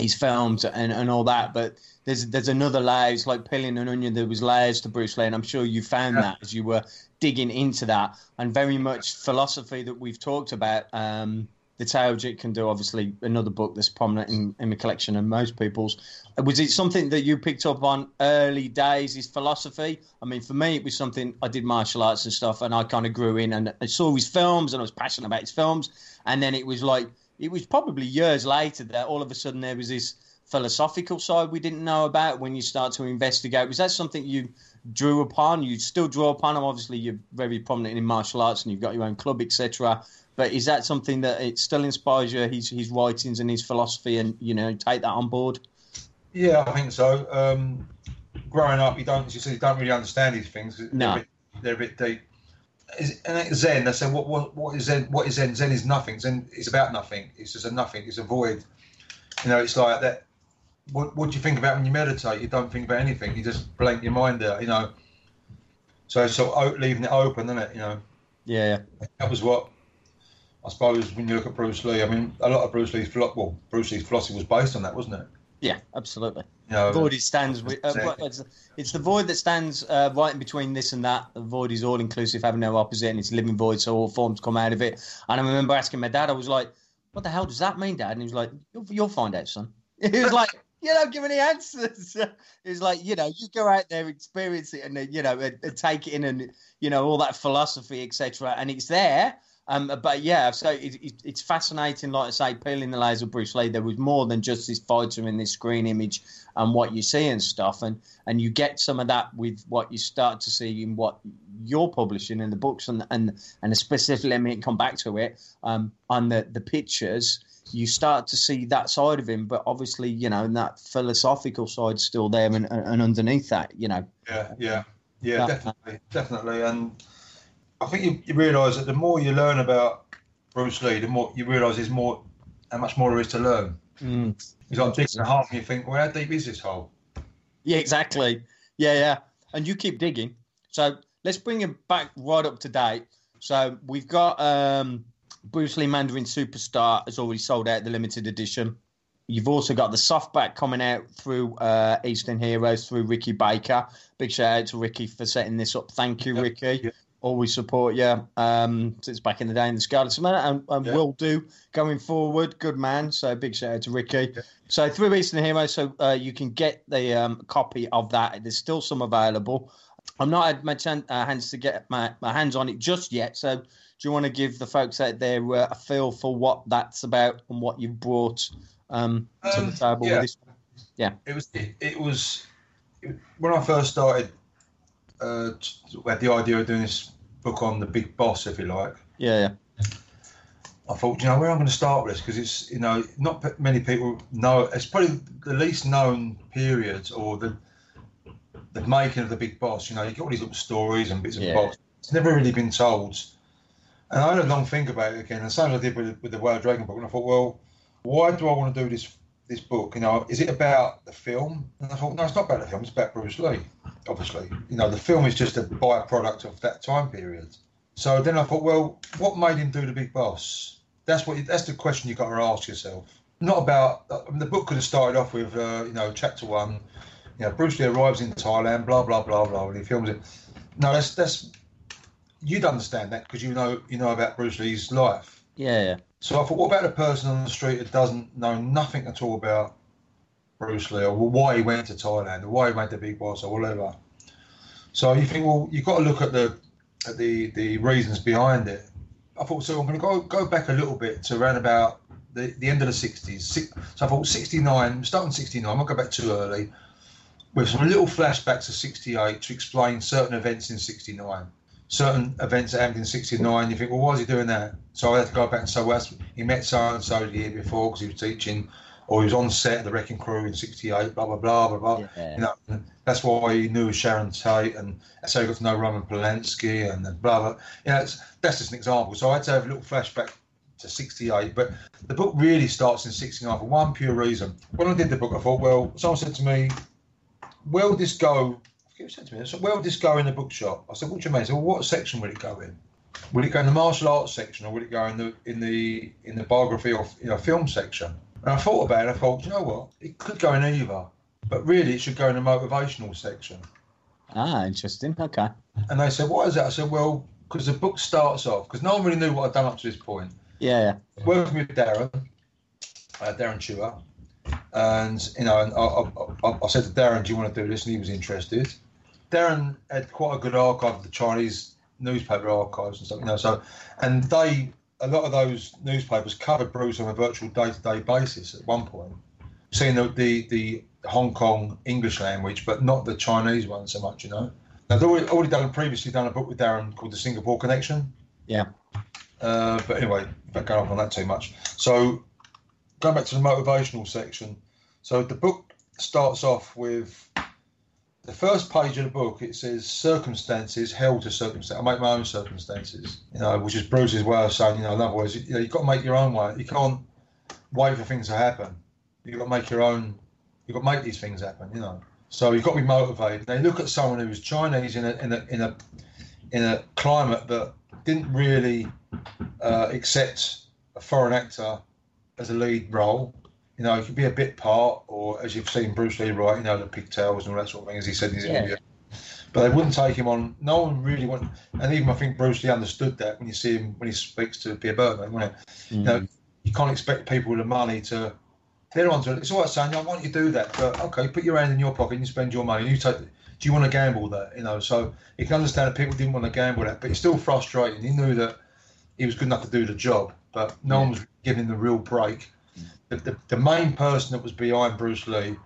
his films and, and all that. But there's there's another layers like peeling an onion. There was layers to Bruce Lee, and I'm sure you found that as you were digging into that, and very much philosophy that we've talked about. Um, the Tao Jeet Kune Do, obviously, another book that's prominent in, in the collection and most people's. Was it something that you picked up on early days, his philosophy? I mean, for me, it was something I did martial arts and stuff, and I kind of grew in and I saw his films and I was passionate about his films. And then it was like, it was probably years later that all of a sudden there was this philosophical side we didn't know about when you start to investigate. Was that something you drew upon? You still draw upon them. Obviously, you're very prominent in martial arts and you've got your own club, etc. But is that something that it still inspires you? His his writings and his philosophy, and you know, take that on board. Yeah, I think so. Um, growing up, you don't, you said, you don't really understand these things. No, they're a bit, they're a bit deep. Is, and Zen, they say, what, what, what is Zen? What is Zen? Zen is nothing. Zen is about nothing. It's just a nothing. It's a void. You know, it's like that. What, what do you think about when you meditate? You don't think about anything. You just blank your mind out. You know. So, so leaving it open, isn't it? You know. Yeah. That was what I suppose when you look at Bruce Lee, I mean, a lot of Bruce Lee's well, Bruce Lee's philosophy was based on that, wasn't it? Yeah, absolutely. Void stands with, uh, it's, it's, the void that stands uh, right in between this and that. The void is all inclusive, having no opposite, and it's living void, so all forms come out of it. And I remember asking my dad, I was like, "What the hell does that mean, Dad?" And he was like, "You'll, you'll find out, son." He was like, "You don't give any answers." He's like, "You know, you go out there, experience it, and then you know, and, and take it in, and you know, all that philosophy, etc. And it's there." Um, but yeah, so it, it, it's fascinating. Like I say, peeling the layers of Bruce Lee, there was more than just this fighter in this screen image and what you see and stuff, and and you get some of that with what you start to see in what you're publishing in the books and and and specifically, let me come back to it um, on the the pictures. You start to see that side of him, but obviously, you know, that philosophical side still there, and, and underneath that, you know. Yeah, yeah, yeah, that, definitely, definitely, and I think you, you realise that the more you learn about Bruce Lee, the more you realise there's more, how much more there is to learn. Mm. He's like digging a hole, and you think, well, how deep is this hole? Yeah, exactly. Yeah, yeah. And you keep digging. So let's bring it back right up to date. So we've got um, Bruce Lee Mandarin Superstar has already sold out the limited edition. You've also got the softback coming out through uh, Eastern Heroes through Ricky Baker. Big shout out to Ricky for setting this up. Thank you, Ricky always support you um, since back in the day in the Scarlet Summer and, and yeah. will do going forward. Good man. So big shout out to Ricky. Yeah. So in Eastern Hero, so uh, you can get the um, copy of that. There's still some available. I'm not had my ch- uh, hands to get my, my hands on it just yet. So do you want to give the folks out there uh, a feel for what that's about and what you've brought um, to the um, table yeah. with this? Yeah, it was. It, it was when I first started uh, had the idea of doing this book on the big boss, if you like. Yeah, yeah. I thought, you know, where I'm going to start with this because it's, you know, not many people know. It's probably the least known period or the the making of the big boss. You know, you get all these little stories and bits and yeah. bobs. It's never really been told. And I had a long think about it again. And same as I did with, with the Wild Dragon book. And I thought, well, why do I want to do this this book? You know, is it about the film? And I thought, no, it's not about the film. It's about Bruce Lee, obviously. You know, the film is just a byproduct of that time period. So then I thought, well, what made him do the Big Boss? That's what. That's the question you got to ask yourself. Not about. I mean, the book could have started off with, uh, you know, chapter one. You know, Bruce Lee arrives in Thailand, blah blah blah blah, and he films it. No, that's that's. You'd understand that because you know you know about Bruce Lee's life. Yeah, yeah. So I thought, what about a person on the street that doesn't know nothing at all about Bruce Lee or why he went to Thailand or why he made the big boss or whatever? So you think, well, you've got to look at the at the the reasons behind it. I thought, so I'm going to go go back a little bit to around about the, the end of the 60s. So I thought 69, starting 69, I won't go back too early, with some little flashbacks of 68 to explain certain events in 69. Certain events that happened in 69, you think, well, why is he doing that? So I had to go back and say, well, he met so and so the year before because he was teaching, or he was on set of the Wrecking Crew in 68, blah, blah, blah, blah, blah. Yeah. You know, that's why he knew Sharon Tate, and so he got to know Roman Polanski, and blah, blah. You know, that's just an example. So I had to have a little flashback to 68, but the book really starts in 69 for one pure reason. When I did the book, I thought, well, someone said to me, where would this go? Who said to me, said, where would this go in the bookshop? I said, what do you mean? I Said, well, what section will it go in? Will it go in the martial arts section, or will it go in the in the in the biography or you know film section? And I thought about it. I thought, you know what? It could go in either, but really, it should go in the motivational section. Ah, interesting. Okay. And they said, "What is that?" I said, "Well, because the book starts off because no one really knew what I'd done up to this point. Yeah, yeah. Working with Darren, uh, Darren Chua, and you know, and I, I, I, said to Darren, "Do you want to do this?" And he was interested. Darren had quite a good archive of the Chinese newspaper archives and stuff, you know. So, and they, a lot of those newspapers covered Bruce on a virtual day-to-day basis at one point. Seeing the, the the Hong Kong English language, but not the Chinese one so much, you know. Now, I'd already, already done previously done a book with Darren called The Singapore Connection. Yeah. Uh, but anyway, don't go off on that too much. So, going back to the motivational section. So, the book starts off with the first page of the book. It says circumstances held to circumstances. I make my own circumstances, you know, which is Bruce's way of saying, you know, in other words, you know, you've got to make your own way. You can't wait for things to happen. You've got to make your own. You've got to make these things happen, you know. So you've got to be motivated. They look at someone who's Chinese in a in a in a in a climate that didn't really uh, accept a foreign actor as a lead role. You know, it could be a bit part, or as you've seen Bruce Lee write, you know, the pigtails and all that sort of thing, as he said in his yeah. interview. But they wouldn't take him on. No one really wanted, and even I think Bruce Lee understood that when you see him when he speaks to Pierre Berton, wouldn't it? Mm. You know, you can't expect people with the money to. They're on to it. It's all right saying, I want you to do that, but okay, put your hand in your pocket and you spend your money. You take do you want to gamble that? You know, so you can understand that people didn't want to gamble that, but it's still frustrating. He knew that he was good enough to do the job, but no yeah. one was giving him the real break. The, the, the, main person that was behind Bruce Lee,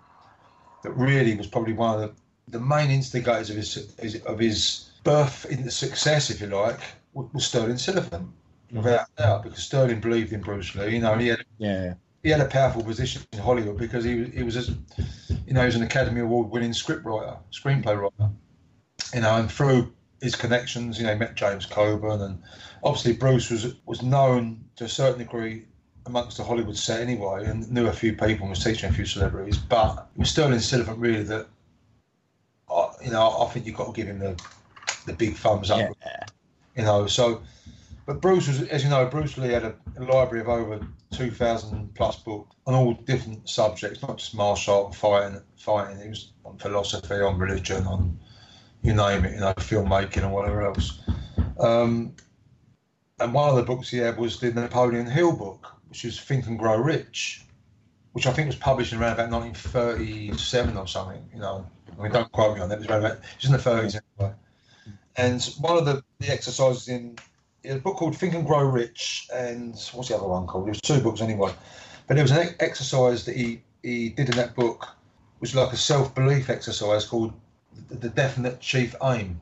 that really was probably one of the, the main instigators of his, of his birth into success, if you like, was Sterling Silliphant, mm. without doubt, because Sterling believed in Bruce Lee. You know, he had yeah he had a powerful position in Hollywood because he was he was, you know, he was an Academy Award winning scriptwriter, screenplay writer. You know, and through his connections, you know, he met James Coburn, and obviously Bruce was was known to a certain degree amongst the Hollywood set anyway, and knew a few people and was teaching a few celebrities. But it was Sterling Silliphant really that, uh, you know, I think you've got to give him the the big thumbs up. Yeah. You know, so but Bruce was, as you know, Bruce Lee had a, a library of over 2,000 plus books on all different subjects, not just martial art, fighting, fighting. He was on philosophy, on religion, on you name it, you know, filmmaking and whatever else. Um, and one of the books he had was the Napoleon Hill book, which is Think and Grow Rich, which I think was published in around about 1937 or something. You know, I mean, don't quote me on that. It was, around about, it was in the 30s anyway. And one of the, the exercises in a book called Think and Grow Rich, and what's the other one called? It was two books anyway. But there was an exercise that he, he did in that book, which was like a self belief exercise called the, Definite Chief Aim.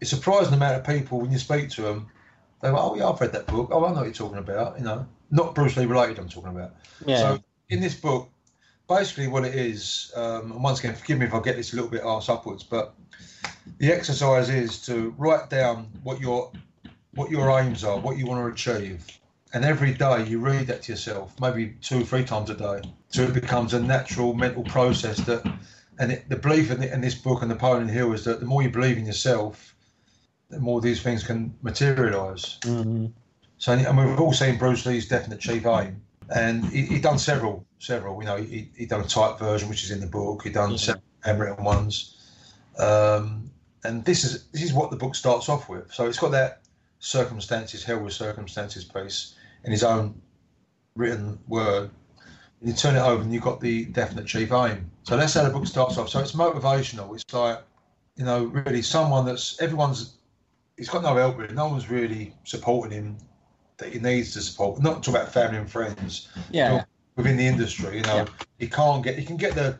It's surprised the amount of people when you speak to them, they go, Oh, yeah, I've read that book. Oh, I know what you're talking about. You know, not Bruce Lee related, I'm talking about. Yeah. So in this book, basically what it is, um, and once again, forgive me if I get this a little bit arse upwards, but the exercise is to write down what your what your aims are, what you want to achieve. And every day you read that to yourself, maybe two or three times a day. So it becomes a natural mental process that, and it, the belief in, in this book and the Napoleon Hill is that the more you believe in yourself, the more these things can materialize mm-hmm. So, and we've all seen Bruce Lee's Definite Chief Aim, and he, he done several, several. You know, he, he done a type version, which is in the book. He done yeah. several handwritten ones, um, and this is this is what the book starts off with. So it's got that circumstances, hell with circumstances piece in his own written word. And you turn it over and you've got the definite chief aim. So that's how the book starts off. So it's motivational. It's like, you know, really someone that's everyone's he's got no help really. No one's really supporting him that he needs to support. Not talk about family and friends. Yeah. Within the industry, you know, Yeah. he can't get. He can get the,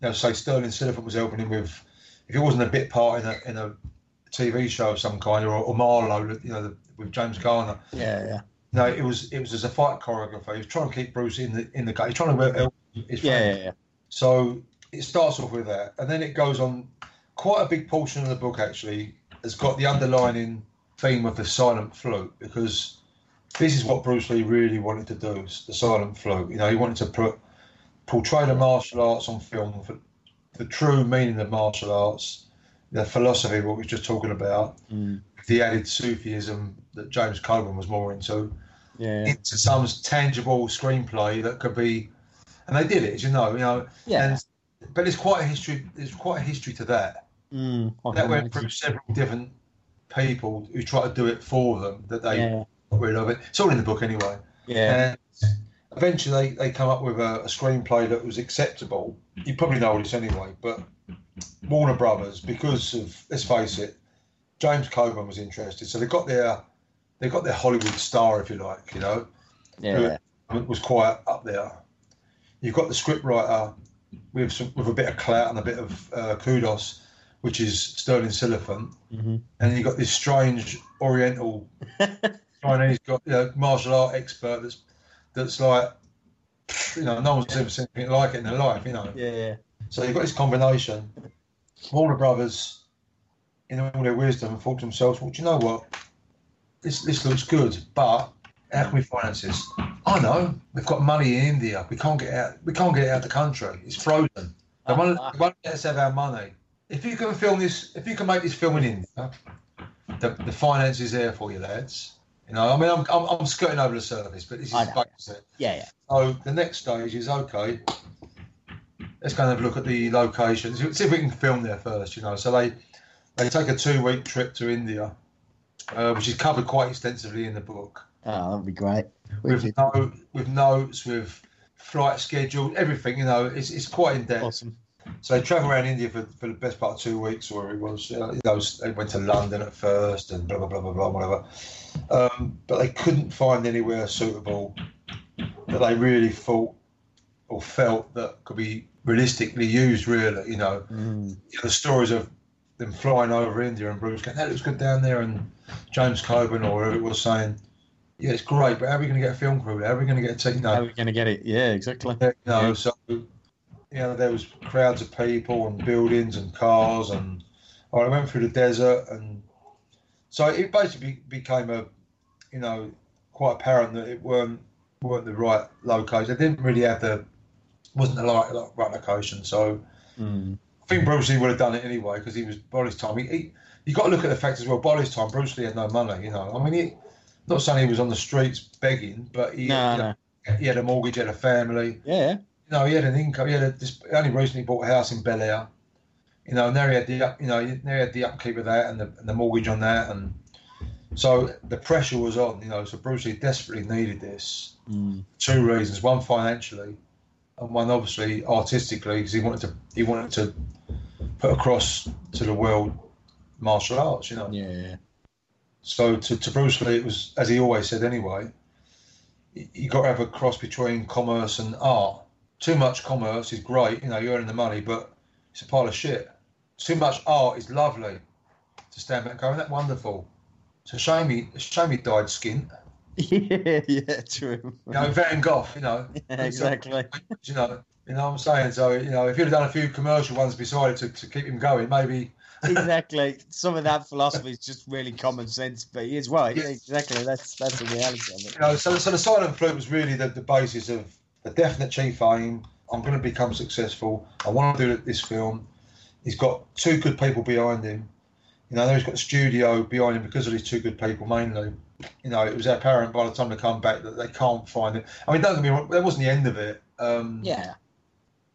you know, say Sterling Silliphant was helping him with, if it wasn't a bit part in a in a TV show of some kind, or, or Marlowe, you know, the, with James Garner. Yeah, yeah. No, it was it was as a fight choreographer. He was trying to keep Bruce in the in the game. He's trying to help his Yeah, yeah, yeah. So it starts off with that, and then it goes on. Quite a big portion of the book actually has got the underlining theme of the silent flute because this is what Bruce Lee really wanted to do: the silent flute. You know, he wanted to put portray the martial arts on film for the true meaning of martial arts, the philosophy, what we were just talking about, Mm. the added Sufism that James Coburn was more into Yeah, into some tangible screenplay that could be, and they did it, as you know, you know. yeah. And, but it's quite a history. There's quite a history to that. Mm, That went through several different people who tried to do it for them. That they Yeah, got rid of it. It's all in the book anyway. yeah. And eventually, they, they come up with a, a screenplay that was acceptable. You probably know this anyway, but Warner Brothers, because of let's face it, James Coburn was interested, so they got their they got their Hollywood star, if you like, you know yeah. was quite up there. You've got the scriptwriter with some, with a bit of clout and a bit of uh, kudos, which is Sterling Silliphant, Mhm. and you've got this strange Oriental Chinese got you know, martial art expert that's that's like you know no one's ever seen anything like it in their life, you know. Yeah, yeah. So you've got this combination. Warner Brothers, in all their wisdom, thought to themselves, "Well, do you know what? This this looks good, but how can we finance this? I know we've got money in India. We can't get out. We can't get it out of the country. It's frozen. They won't, they won't ah. let us have our money. If you can film this, if you can make this film in India, the, the finance is there for you, lads. You know, I mean, I'm, I'm, I'm skirting over the surface, but this is know. basic. Yeah, yeah. So the next stage is okay. Let's go and have a look at the locations. See if we can film there first. You know, so they they take a two week trip to India, uh, which is covered quite extensively in the book, Oh, that'd be great. with no, with notes, with flight schedule, everything. You know, it's, it's quite in depth. Awesome. So they travel around India for, for the best part of two weeks, or it was. Uh, you know, they went to London at first, and blah blah blah blah blah, whatever. Um, but they couldn't find anywhere suitable that they really thought or felt that could be realistically used. Really, you know, Mm. you know, the stories of them flying over India and Bruce going, "That looks good down there," and James Coburn or whoever it was saying, "Yeah, it's great, but how are we going to get a film crew? How are we going to get a team?" Know, How are we going to get it? Yeah, exactly. you know, Yeah. so you know, there was crowds of people and buildings and cars, and I went through the desert, and so it basically became a, you know, quite apparent that it weren't weren't the right location. They didn't really have the wasn't the right, right location. So Mm. I think Bruce Lee would have done it anyway because he was by this time. He, he you got to look at the fact as well. By this time, Bruce Lee had no money. You know, I mean, he, not saying he was on the streets begging, but he, No, you know, he had a mortgage, he had a family. Yeah. You know, he had an income. He had a, only recently bought a house in Bel Air. You know, and there he had the you know, there he had the upkeep of that and the, and the mortgage on that, and so the pressure was on. You know, so Bruce Lee desperately needed this. Mm. Two reasons: one financially, and one obviously artistically, because he wanted to he wanted to put across to the world martial arts. You know, Yeah. so to, to Bruce Lee, it was as he always said anyway. You got to have a cross between commerce and art. Too much commerce is great, you know, you're earning the money, but it's a pile of shit. Too much art is lovely. To stand back and go, oh, isn't that wonderful? So a shame he, it's a shame he. Yeah, yeah, true. You know, Van Gogh, you know, Yeah, exactly. you know, you know what I'm saying. So you know, if you'd have done a few commercial ones beside it to, to keep him going, maybe exactly. Some of that philosophy is just really common sense, but he is right. Yeah, exactly. That's that's the reality of it. You know, so, so the silent flute was really the, the basis of the definite chief aim. I'm going to become successful. I want to do this film. He's got two good people behind him. You know, he's got a studio behind him because of these two good people mainly. You know, it was apparent by the time they come back that they can't find it. I mean, don't get me wrong, that wasn't the end of it. Um, Yeah.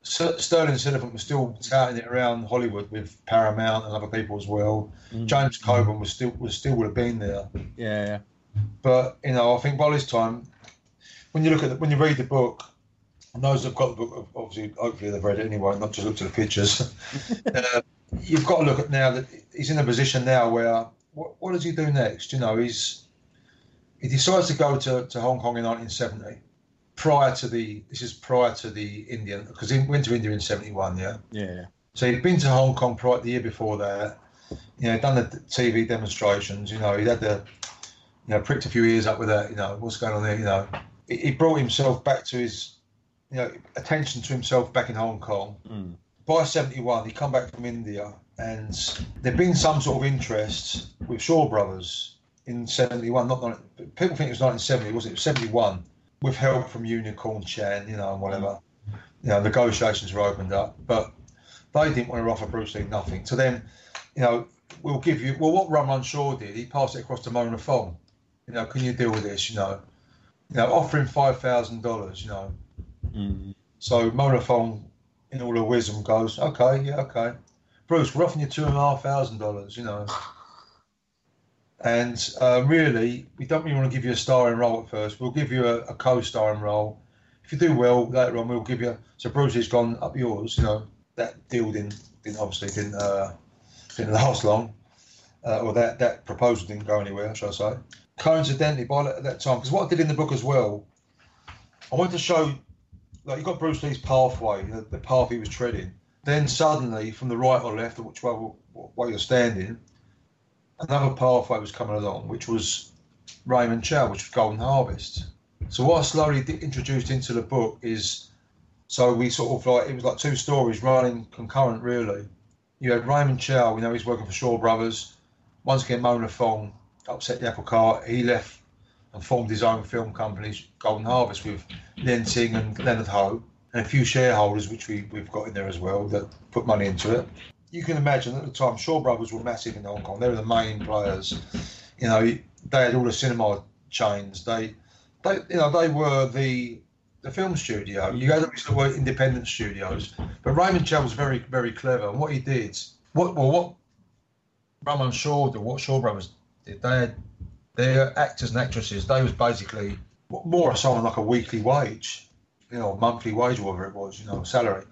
Ster- Sterling Silliphant was still touting it around Hollywood with Paramount and other people as well. Mm. James Coburn was still was still would have been there. Yeah. But you know, I think by this time, when you look at the, when you read the book, those who've got the book, obviously, hopefully they've read it anyway, not just looked at the pictures. uh, you've got to look at now that he's in a position now where what, what does he do next? You know, he's he decides to go to, to Hong Kong in 1970 prior to the this is prior to the Indian because he went to India in 71 yeah yeah so he'd been to Hong Kong prior the year before that you know done the TV demonstrations you know he had the you know pricked a few ears up with that you know what's going on there you know he, he brought himself back to his you know attention to himself back in Hong Kong mm. by 71 he come back from India and there'd been some sort of interest with Shaw Brothers in 71 not people think it was 1970 wasn't it, it was 71 with help from Unicorn Chan, you know, and whatever. You know, negotiations were opened up, but they didn't want to offer Bruce Lee nothing. So then, you know, we'll give you. Well, what Run Run Shaw did, he passed it across to Mona Fong. You know, can you deal with this? You know, you know, offering five thousand dollars. You know, mm. so Mona Fong, in all her wisdom, goes, okay, yeah, okay. Bruce, we're offering you two and a half thousand dollars. You know. And uh, really, we don't really want to give you a starring role at first. We'll give you a, a co-starring role. If you do well later on, we'll give you. So Bruce has gone up yours. You know that deal didn't, didn't obviously didn't uh, didn't last long, uh, or that that proposal didn't go anywhere, shall I say? Coincidentally, by that, that time, because what I did in the book as well, I wanted to show like you got Bruce Lee's pathway, the, the path he was treading. Then suddenly, from the right or left, which way, way you're standing, another pathway was coming along, which was Raymond Chow, which was Golden Harvest. So what I slowly introduced into the book is, so we sort of like it was like two stories running concurrent, really. You had Raymond Chow, we know he's working for Shaw Brothers. Once again, Mona Fong upset the apple cart. He left and formed his own film company, Golden Harvest, with Lin Ting and Leonard Ho, and a few shareholders, which we, we've got in there as well, that put money into it you can imagine at the time, Shaw Brothers were massive in Hong Kong. They were the main players. You know, they had all the cinema chains. They, they, you know, they were the the film studio. You had these were independent studios, but Raymond Chow was very, very clever. And what he did, what well, what Run Run Shaw did, what Shaw Brothers did, they had their actors and actresses. They was basically more or something like a weekly wage, you know, monthly wage, whatever it was, you know, salary.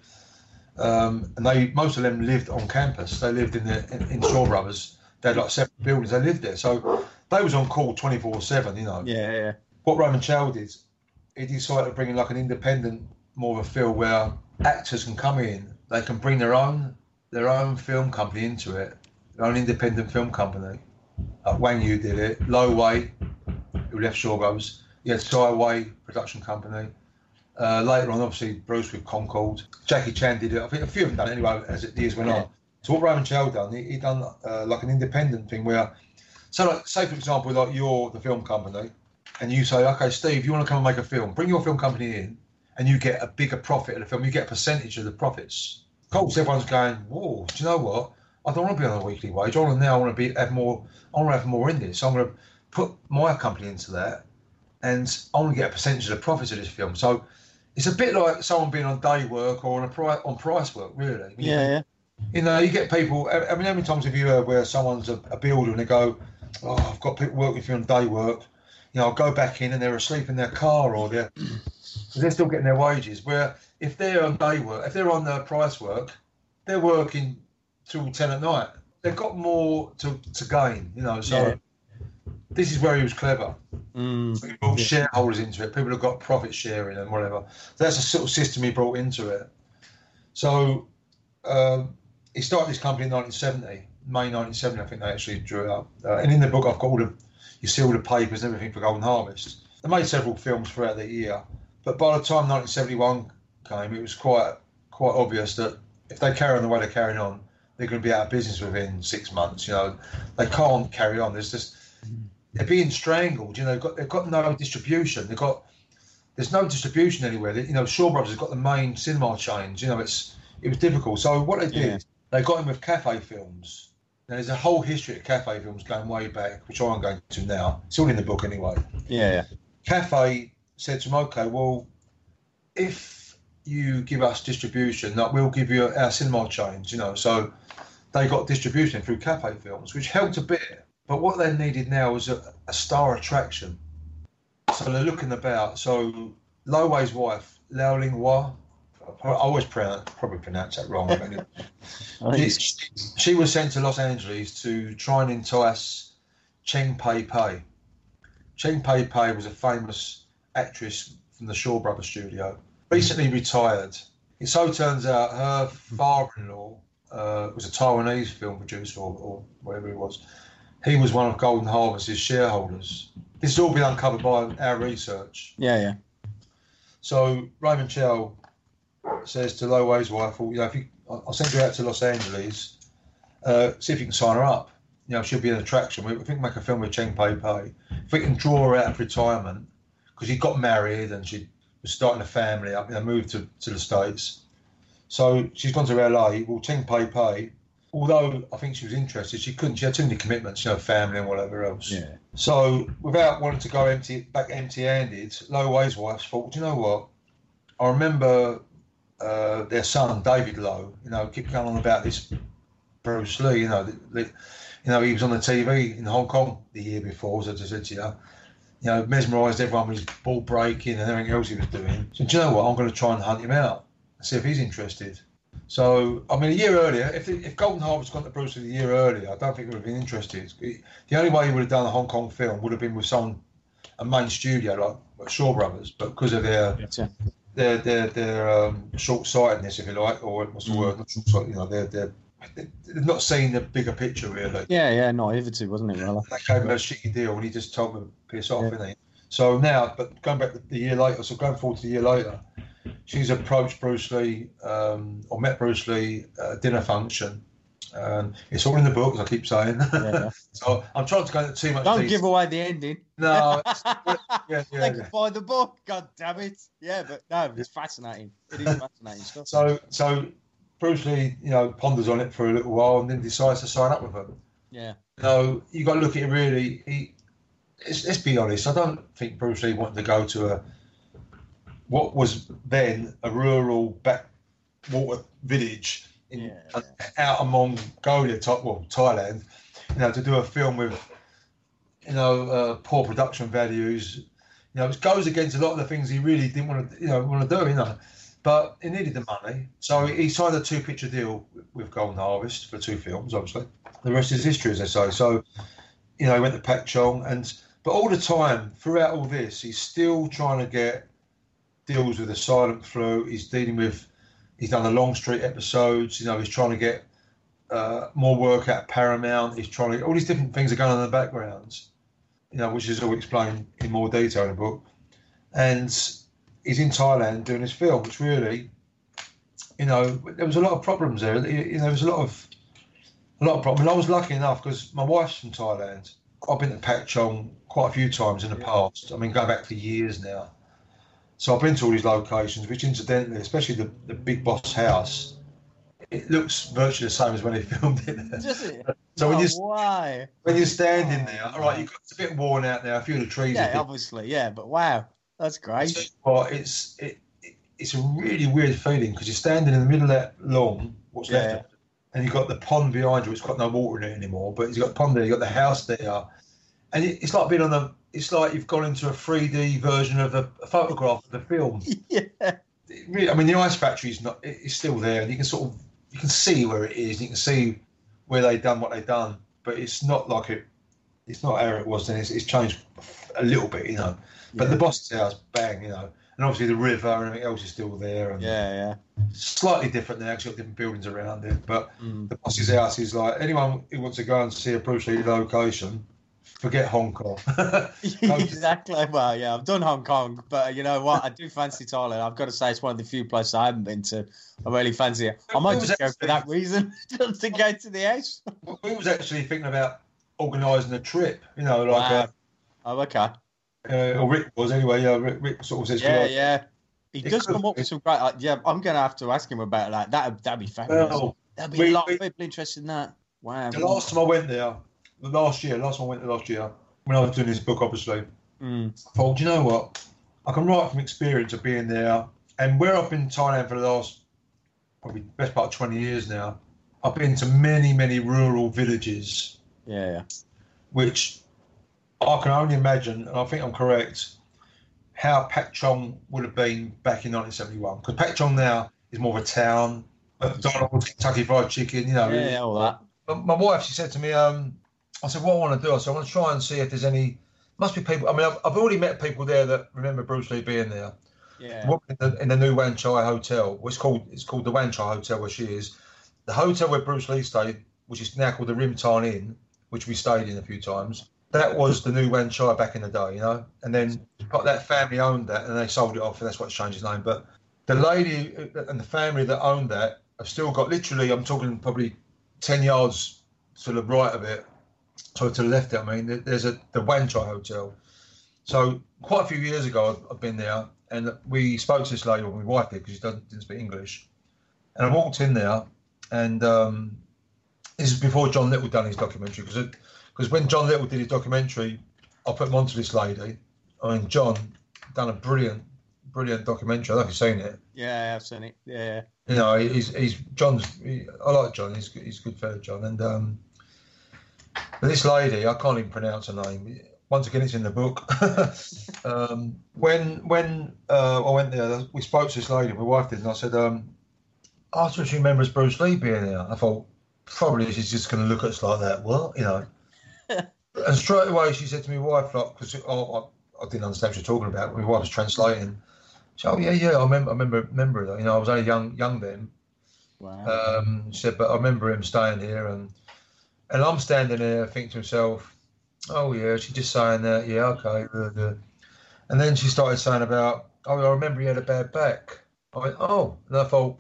Um, and they most of them lived on campus. They lived in the in, in Shaw Brothers. They had like separate buildings. They lived there, so they was on call twenty four seven. You know. Yeah, yeah. What Raymond Chow did, he decided to bring in like an independent, more of a feel where actors can come in. They can bring their own their own film company into it, their own independent film company. Like Wang Yu did it. Lo Wei, who left Shaw Brothers. He had Tsai Wei production company. Uh, later on, obviously, Bruce with Concord. Jackie Chan did it. I think a few of them done it anyway as the years went on. So what Raymond Chow done, he, he done uh, like an independent thing where, so like, say for example, like you're the film company, and you say, okay, Steve, you want to come and make a film? Bring your film company in, and you get a bigger profit of the film. You get a percentage of the profits. Of course, everyone's going, whoa, do you know what? I don't want to be on a weekly wage. I want to now I want to be have more. I want to have more in this. So I'm going to put my company into that, and I want to get a percentage of the profits of this film. So it's a bit like someone being on day work or on a price on price work, really. Yeah, yeah. You know, you get people. I mean, how many times have you heard where someone's a, a builder and they go, "Oh, I've got people working for me on day work." You know, I'll go back in and they're asleep in their car or they're they're still getting their wages. Where if they're on day work, if they're on the price work, they're working till ten at night. They've got more to, to gain. You know, so. Yeah this is where he was clever. Mm, he brought yeah. shareholders into it. People have got profit sharing and whatever. So that's a sort of system he brought into it. So um, he started this company in 1970, May 1970. I think they actually drew it up. Uh, and in the book, I've got all the you see all the papers and everything for Golden Harvest. They made several films throughout the year, but by the time 1971 came, it was quite quite obvious that if they carry on the way they're carrying on, they're going to be out of business within six months. You know, they can't carry on. There's just they're being strangled. You know, they've got they've got no distribution. They've got there's no distribution anywhere. They, you know, Shaw Brothers has got the main cinema chains. You know, it's it was difficult. So what they did, yeah. they got him with Cathay films. Now, there's a whole history of Cathay films going way back, which I'm going to now. It's all in the book anyway. Yeah. yeah. Cathay said to him, okay, well, if you give us distribution, like we'll give you our cinema chains. You know, so they got distribution through Cathay films, which helped a bit but what they needed now was a, a star attraction. So they're looking about. So Lo Wei's wife, Lao Ling Hua, I always pronounce, probably pronounce that wrong. anyway. Oh, she, she was sent to Los Angeles to try and entice Cheng Pei Pei. Cheng Pei Pei was a famous actress from the Shaw Brothers studio, recently retired. It so turns out her father-in-law uh, was a Taiwanese film producer or, or whatever he was. He was one of Golden Harvest's shareholders. This has all been uncovered by our research. Yeah, yeah. So Raymond Chow says to Lo Wei's wife, well, you know, if you, I'll send you out to Los Angeles, uh, see if you can sign her up. You know, she'll be an attraction. We, we think make a film with Cheng Pei Pei. If we can draw her out of retirement, because he got married and she was starting a family up, you know, moved to, to the States. So she's gone to LA. Well, Cheng Pei Pei, although I think she was interested, she couldn't. She had too many commitments, you know, family and whatever else. Yeah. So without wanting to go empty back empty-handed, Lo Wei's wife thought, "Do you know what? I remember uh, their son David Lowe. You know, keep going on about this Bruce Lee. You know, the, the, you know he was on the TV in Hong Kong the year before, as I just said to you. You know, mesmerised everyone with his ball breaking and everything else he was doing. So do you know what? I'm going to try and hunt him out, see if he's interested. So, I mean, a year earlier, if, if Golden Harvest gone to Bruce Lee a year earlier, I don't think he would have been interested. The only way he would have done a Hong Kong film would have been with someone, a main studio like Shaw Brothers, but because of their Yeah. their their, their um, short-sightedness, if you like, or what's the Mm. word? Not short-sighted, you know, they're, they're they're not seeing the bigger picture really. Yeah, yeah, not hitherto, wasn't it, really? They gave him a shitty deal, and he just told them to piss off, Yeah. didn't he? So now, but going back the year later, so going forward to the year later, she's approached Bruce Lee um, or met Bruce Lee at a dinner function. Um, it's all in the book, as I keep saying. Yeah. so I'm trying to go into too much Don't detail. give away the ending. No, it's, yeah, They yeah, can buy the book. God damn it. Yeah, but no, it's fascinating. It is fascinating stuff. So, so Bruce Lee, you know, ponders on it for a little while and then decides to sign up with them. Yeah. No, you got to look at it really. He, let's, let's be honest. I don't think Bruce Lee wanted to go to a what was then a rural backwater village in Yeah, out of Mongolia, well Thailand, you know, to do a film with you know uh, poor production values. You know, it goes against a lot of the things he really didn't want to, you know, want to do. You know, but he needed the money, so he signed a two-picture deal with Golden Harvest for two films. Obviously, the rest is history, as they say. So, you know, he went to Pak Chong, and but all the time throughout all this, he's still trying to get deals with the silent flu. He's dealing with, he's done the Long Street episodes. You know, he's trying to get uh, more work at Paramount. He's trying to all these different things are going on in the backgrounds. You know, which is all explained in more detail in the book. And he's in Thailand doing his film, which really, you know, there was a lot of problems there. You know, there was a lot of a lot of problems. And I was lucky enough because my wife's from Thailand. I've been to Pak Chong quite a few times in the past. I mean, going back for years now. So I've been to all these locations, which incidentally, especially the, the Big Boss house, it looks virtually the same as when they filmed it. there. Does it? So when you why? when you're standing there, all right, you've got, it's a bit worn out now. A few of the trees. Yeah, obviously, yeah, but wow, that's great. But it's it, it, it's a really weird feeling because you're standing in the middle of that lawn, what's Yeah. left of it, and you've got the pond behind you. It's got no water in it anymore, but you've got the pond there, you've got the house there, and it, it's like being on a. It's like you've gone into a 3D version of a, a photograph of the film. yeah, It really, I mean, the ice factory's not. It's still there, and you can sort of you can see where it is. You can see where they've done what they've done, but it's not like it. It's not how it was then. It's, it's changed a little bit, you know. But Yeah. the boss's house, bang, you know, and obviously the river and everything else is still there, and yeah, yeah. slightly different now. you've got different buildings around it, but Mm. the boss's house is like anyone who wants to go and see a Bruce Lee location, forget Hong Kong. exactly. Well, yeah, I've done Hong Kong, but you know what? I do fancy Thailand. I've got to say, it's one of the few places I haven't been to. I really fancy it. I might just go for that reason, just to go to the house. we was actually thinking about organising a trip, you know, like Wow. Oh, okay. uh, uh, or Rick was anyway. Yeah, Rick, Rick sort of says, Yeah, like, yeah. He does come up be. with some great. Uh, yeah, I'm going to have to ask him about that. That that'd be fabulous. Well, There'd be we- a lot we- of people interested in that. Wow. The last time I went there, the last year, last one I went there last year, when I was doing this book, obviously, Mm. I thought, "Do you know what? I can write from experience of being there. And where I've been in Thailand for the last probably best part of 20 years now, I've been to many, many rural villages, Yeah, yeah. which I can only imagine, and I think I'm correct, how Pak Chong would have been back in 1971. Because Pak Chong now is more of a town, McDonald's, Kentucky Fried Chicken, you know. Yeah, all that. But my wife, she said to me, um, I said, what I want to do, I said, I want to try and see if there's any, must be people, I mean, I've, I've already met people there that remember Bruce Lee being there. Yeah. In the, in the new Wan Chai Hotel, it's called it's called the Wan Chai Hotel where she is. The hotel where Bruce Lee stayed, which is now called the Rimtan Inn, which we stayed in a few times. That was the new Wan Chai back in the day, you know. And then that family owned that, and they sold it off, and that's what changed its name. But the lady uh, and the family that owned that have still got literally, I'm talking probably ten yards to the right of it, so to the left. I mean, there's a the Wan Chai Hotel. So quite a few years ago, I've, I've been there, and we spoke to this lady, or my wife did, because she doesn't didn't speak English. And I walked in there, and um, this is before John Little done his documentary, because because when John Little did his documentary, I put him onto this lady. I mean, John done a brilliant, brilliant documentary. I don't know if you've seen it. Yeah, I've seen it. Yeah. You know, he's he's John's. He, I like John. He's he's a good fellow, John. And um, but this lady, I can't even pronounce her name. Once again, it's in the book. um, when when uh, I went there, we spoke to this lady. My wife did, and I said, um, "Ask her if she remembers Bruce Lee being there." I thought probably she's just going to look at us like that. Well, you know. and straight away, she said to me, "Wife, like, because I, I, I didn't understand what she was talking about. My wife was translating." So, oh yeah, yeah, I remember, I remember, remember that. You know, I was only young, young then. Wow. Um, she said, but I remember him staying here, and and I'm standing there thinking to myself, oh yeah, she's just saying that, yeah, okay, and then she started saying about, oh, I remember he had a bad back. I went, oh, and I thought,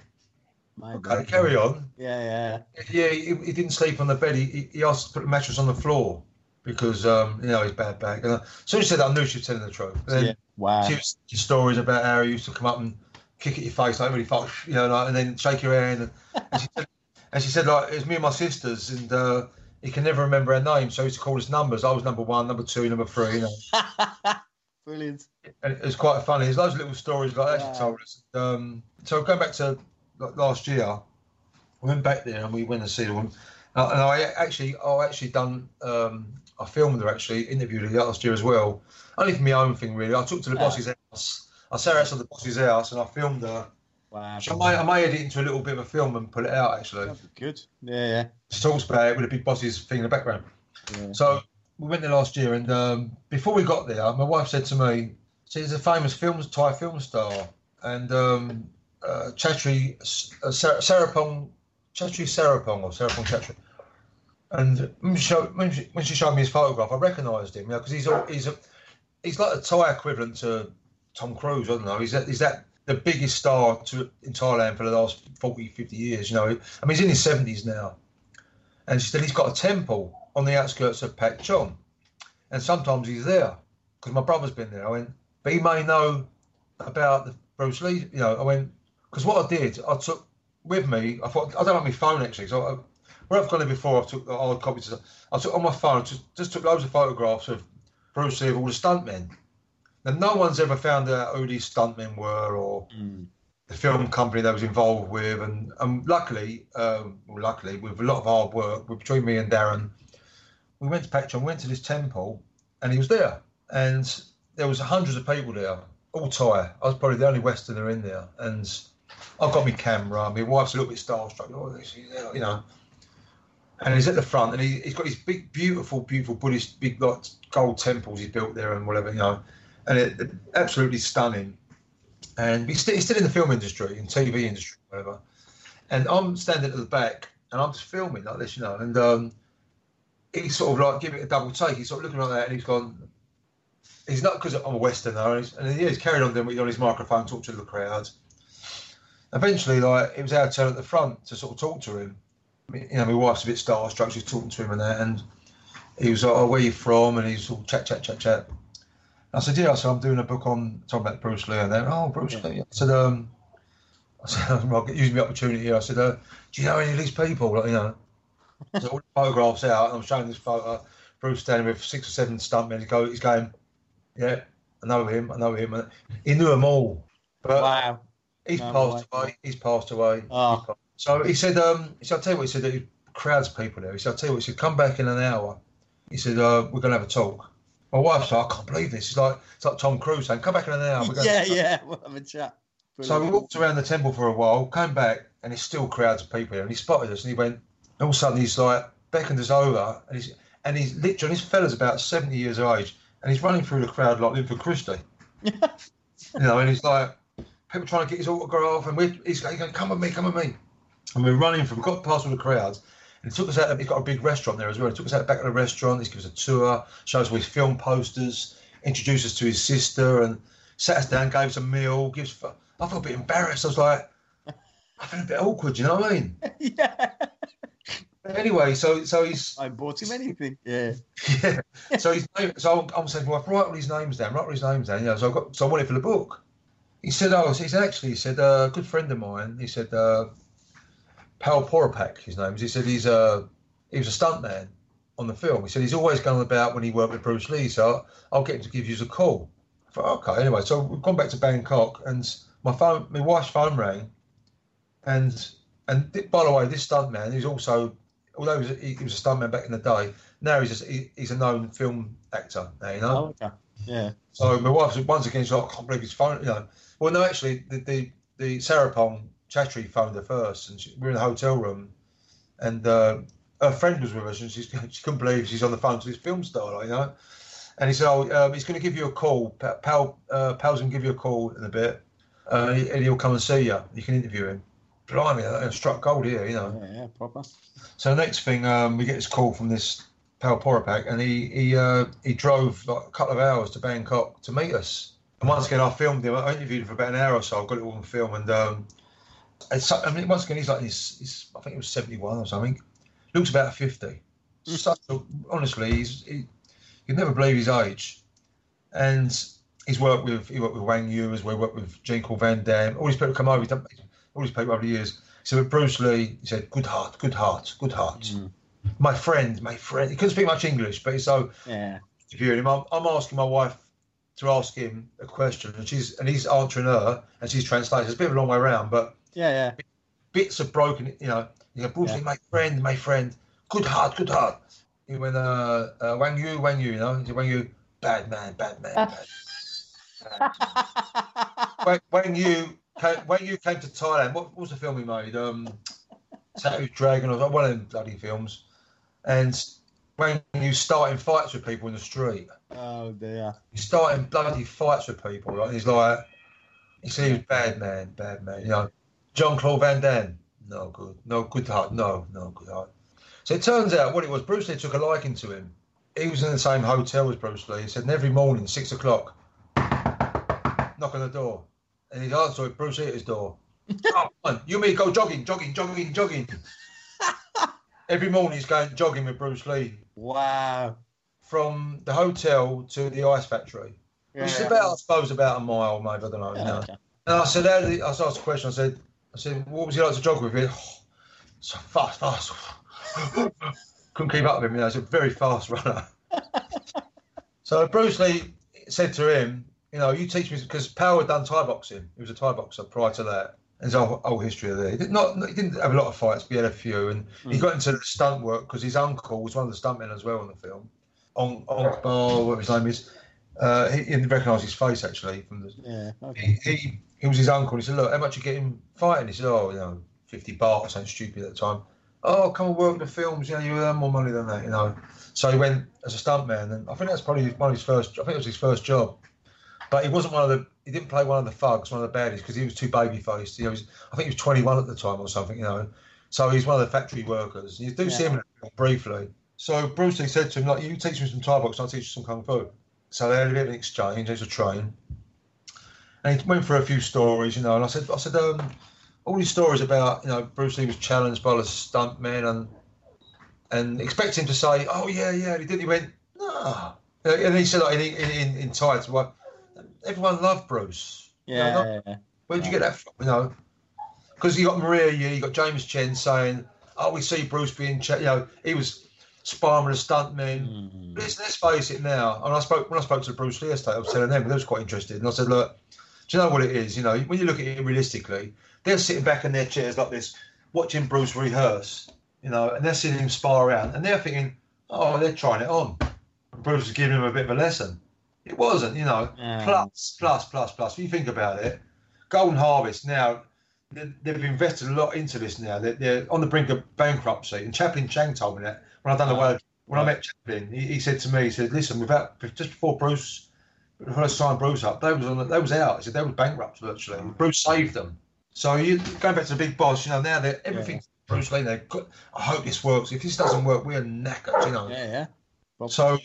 My okay, carry on. Yeah, yeah. Yeah, he, he didn't sleep on the bed. He, he- asked to put the mattress on the floor because um, you know his bad back. And as soon as she said that, I knew she was telling the truth. And then yeah. Wow. she was stories about how he used to come up and kick at your face like really fuck, you know, like, and then shake your hand. And, and, she said, and she said like it was me and my sisters, and uh, he can never remember our names, so he used to call us numbers. I was number one, number two, number three, you know. Brilliant. And it was quite funny. There's loads of little stories like that Wow. she told us. Um, so going back to like, last year, we went back there and we went to see them. Uh, and I actually, I actually done. Um, I filmed her actually, interviewed her last year as well. Only for my own thing really. I took to the Yeah. boss's house. I sat outside the boss's house and I filmed her. Wow. So I might, I may edit into a little bit of a film and pull it out actually. Good. Yeah, yeah. She talks about it with a big boss's thing in the background. yeah. So we went there last year, and um, before we got there, my wife said to me, "See, there's a famous film Thai film star, and um, uh, Chatri uh, Sar- Sarapong, Chatri Sarapong or Sarapong Chatri." And when she, showed, when, she, when she showed me his photograph, I recognised him, you know, because he's all, he's a he's like a Thai equivalent to Tom Cruise. I don't know. He's that he's that the biggest star to, in Thailand for the last 40, 50 years. You know, I mean, he's in his seventies now, and she said he's got a temple on the outskirts of Pak Chong, and sometimes he's there because my brother's been there. I went, but he may know about the Bruce Lee. You know, I went because what I did, I took with me. I thought I don't have my phone actually, so I, where I've gone there before, I took the copies. I took on my phone, just, just took loads of photographs of Bruce Lee of all the stuntmen. And no one's ever found out who these stuntmen were or Mm. the film company they was involved with. And, and luckily, um, well, luckily, with a lot of hard work between me and Darren, we went to Patreon, went to this temple, and he was there. And there was hundreds of people there, all Thai. I was probably the only Westerner in there. And I've got my camera. My wife's a little bit starstruck. Oh, you know. And he's at the front, and he, he's got these big, beautiful, beautiful Buddhist, big like gold temples he's built there, and whatever, you know, and it, it- absolutely stunning. And he's still, he's still in the film industry, in TV industry, whatever. And I'm standing at the back, and I'm just filming like this, you know, and um, he's sort of like giving it a double take. He's sort of looking like that, and he's gone. He's not because I'm a Westerner, and he's, and he is carried on doing on his microphone, talk to the crowd. Eventually, like it was our turn at the front to sort of talk to him. You know, my wife's a bit starstruck. She's talking to him and that, and he was like, "Oh, where you from?" And he's all chat, chat, chat, chat. I said, "Yeah." So I'm doing a book on talking about Bruce Lee, and then, "Oh, Bruce Yeah. Lee." I said, "Um," I said, "I'll use the opportunity." Here. I said, uh, "Do you know any of these people?" Like, you know, so all the photographs out, and I'm showing this photo. Bruce standing with six or seven stuntmen. He's, go, he's going, "Yeah, I know him. I know him." And he knew them all, but Wow. he's No passed way. away. He's passed away. Oh. So he said, um, he said, I'll tell you what, he said, there crowds of people there. He said, I'll tell you what, he said, come back in an hour. He said, uh, we're going to have a talk. My wife's like, I can't believe this. It's like it's like Tom Cruise saying, "Come back in an hour." We're going yeah, yeah. We'll have a chat. So we walked around the temple for a while, came back, and there's still crowds of people here. And he spotted us, and he went. All of a sudden, he's like beckoned us over, and he's and he's literally this fella's about seventy years of age, and he's running through the crowd like Linford Christie. you know, and he's like people trying to get his autograph, and we're, he's going, "Come with me, come with me," and we're running from got past all the crowds. And he took us out. He's got a big restaurant there as well. He took us out the back of the restaurant. He gives us a tour, shows us all his film posters, introduced us to his sister, and sat us down, gave us a meal. Gives. I felt a bit embarrassed. I was like, I felt a bit awkward. You know what I mean? yeah. Anyway, so so he's I bought him anything. Yeah. yeah. So he's so I'm, I'm saying, well, write all his names down. Write all his names down. You know, so I got so I wanted it for the book. He said, oh, he said actually, he said uh, a good friend of mine. He said, uh, Pal Poropak, his name is. He said he's a he was a stuntman on the film. He said he's always going about when he worked with Bruce Lee. So I'll get him to give you a call. I thought, okay. Anyway, so we've gone back to Bangkok, and my phone, my wife's phone rang, and and by the way, this stuntman, he's also although he was, a, he was a stuntman back in the day, now he's just, he, he's a known film actor. Now you know. Oh, okay. Yeah. So my wife once again she's like, I can't believe his phone. You know, well no, actually the the, the Sarapong Chatri phoned her first, and she, we were in the hotel room, and uh, her friend was with us, and she's, she couldn't believe she's on the phone to this film star, like, you know. And he said, "Oh, um, he's going to give you a call. Pal, uh, Pal's going to give you a call in a bit, uh, and he'll come and see you. You can interview him." Blimey, I struck gold here, you know. Yeah, yeah, proper. So the next thing, um, we get this call from this Pal Porapak, and he he uh, he drove like a couple of hours to Bangkok to meet us. And once again, I filmed him. I interviewed him for about an hour or so. I got it all on film, and um, it's, I mean, once again, he's like he's, he's I think he was seventy one or something. Looks about fifty. Such a, honestly, he's he, you'd never believe his age. And he's worked with he worked with Wang Yu as well. Worked with Jean Claude Van Damme. All these people come over. He's done, all these people over the years. So with Bruce Lee, he said, "Good heart, good heart, good heart." Mm. My friend, my friend. He couldn't speak much English, but he's so Yeah. interviewing him. I'm, I'm asking my wife to ask him a question, and she's and he's answering her, and she's translating. It's a bit of a long way around, but Yeah, yeah. bits are broken. You know, you go, Bruce Yeah. Lee, my friend, my friend, good heart, good heart. He went, uh, uh, Wang Yu, Wang Yu, you know, he said, Wang Yu, bad man, bad man. Bad. Wang, Wang Yu, came, Wang Yu came to Thailand. What, what was the film he made? Um, Tattooed Dragon, or one of them bloody films. And Wang Yu starting fights with people in the street. oh dear. He's starting bloody fights with people, right? He's like, he said he was bad man, bad man. You know, Jean Claude Van Damme, no good, no good heart, no, no good heart. So it turns out what it was, Bruce Lee took a liking to him. He was in the same hotel as Bruce Lee. He said, and every morning, six o'clock, knock on the door. And he'd answer it, Bruce Lee at his door. oh, come on, you and me go jogging, jogging, jogging, jogging. every morning he's going jogging with Bruce Lee Wow. from the hotel to the ice factory. Which is about, I suppose, about a mile, maybe. I don't know. Yeah, okay. And I said, how did he, I asked a question. I said, I said, what was he like to jog with? He oh, so fast, fast. Couldn't keep up with him. You know, he's a very fast runner. so Bruce Lee said to him, you know, you teach me because Power had done Thai boxing. He was a Thai boxer prior to that. There's a whole, whole history of there. He, did not, he didn't have a lot of fights, but he had a few. And he Mm. got into the stunt work because his uncle was one of the stuntmen as well in the film. On Onk Bar, whatever his name is. Uh, he, he didn't recognise his face actually from the Yeah. Okay. he, he, he was his uncle. And he said, "Look, how much you get him fighting?" He said, "Oh, you know, fifty baht or something stupid at the time." Oh, come and work in the films. You know, you earn more money than that. You know. So he went as a stuntman, and I think that's probably one of his first. I think it was his first job. But he wasn't one of the. He didn't play one of the thugs, one of the baddies, because he was too baby faced. You know, he was, I think he was 21 at the time or something. You know, so he's one of the factory workers. You do see him in the film briefly. So Bruce Lee said to him, "Like, you teach me some Thai box, I'll teach you some kung fu." So they had a bit of an exchange. There's a train, and he went through a few stories, you know. And I said, I said, um, all these stories about, you know, Bruce Lee was challenged by the stuntmen and and expect him to say, oh yeah, yeah. He didn't. He went, no. And he said, like, in in, in, Thai, to everyone loved Bruce. Yeah. no. yeah, yeah. Where'd you get that from? You know, because you got Maria Yu, you got James Chen saying, "Oh, we see Bruce being, ch-, you know, he was sparring a stuntman." Mm. Let's, let's face it now. And I spoke when I spoke to Bruce Lee yesterday, I was telling them they was quite interested, and I said, "Look, do you know what it is? You know, when you look at it realistically, they're sitting back in their chairs like this, watching Bruce rehearse, you know, and they're seeing him spar around, and they're thinking, oh, they're trying it on." Bruce is giving him a bit of a lesson. It wasn't, you know. Yeah. Plus, plus, plus, plus. If you think about it, Golden Harvest now, they- they've invested a lot into this now. They're, they're on the brink of bankruptcy. And Chaplin Chang told me that when I done the way. When I met Chaplin, he, he said to me, he said, "Listen, without just before Bruce, before I signed Bruce up, they was on, they was out. He said they were bankrupt virtually. Bruce saved them. So you going back to the big boss, you know, now that everything's Bruce Lee, they've. I hope this works. If this doesn't work, we're knackered, you know. Yeah, yeah. So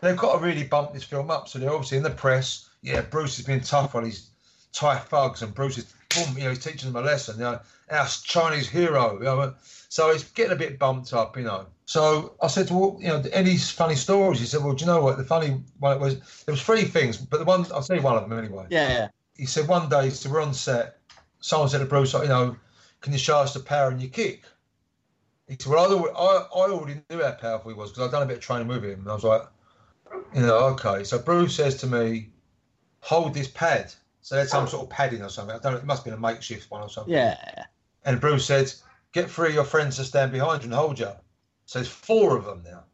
they've got to really bump this film up. So they're obviously in the press. Yeah, Bruce has been tough on his Thai thugs, and Bruce is boom, you know, he's teaching them a lesson. You know, our Chinese hero. You know, so it's getting a bit bumped up, you know. So I said, well, you know, any funny stories? He said, well, do you know what? The funny one was there was three things, but the one I'll tell you one of them anyway. Yeah, yeah. He said one day, so we're on set. Someone said to Bruce, you know, can you show us the power in your kick? He said, well, I, already- I, I already knew how powerful he was because I'd done a bit of training with him. And I was like, you know, okay. So Bruce says to me, hold this pad. So that's some ah. sort of padding or something. I don't know. It must have been a makeshift one or something. Yeah. And Bruce said, get three of your friends to stand behind you and hold you. So there's four of them now.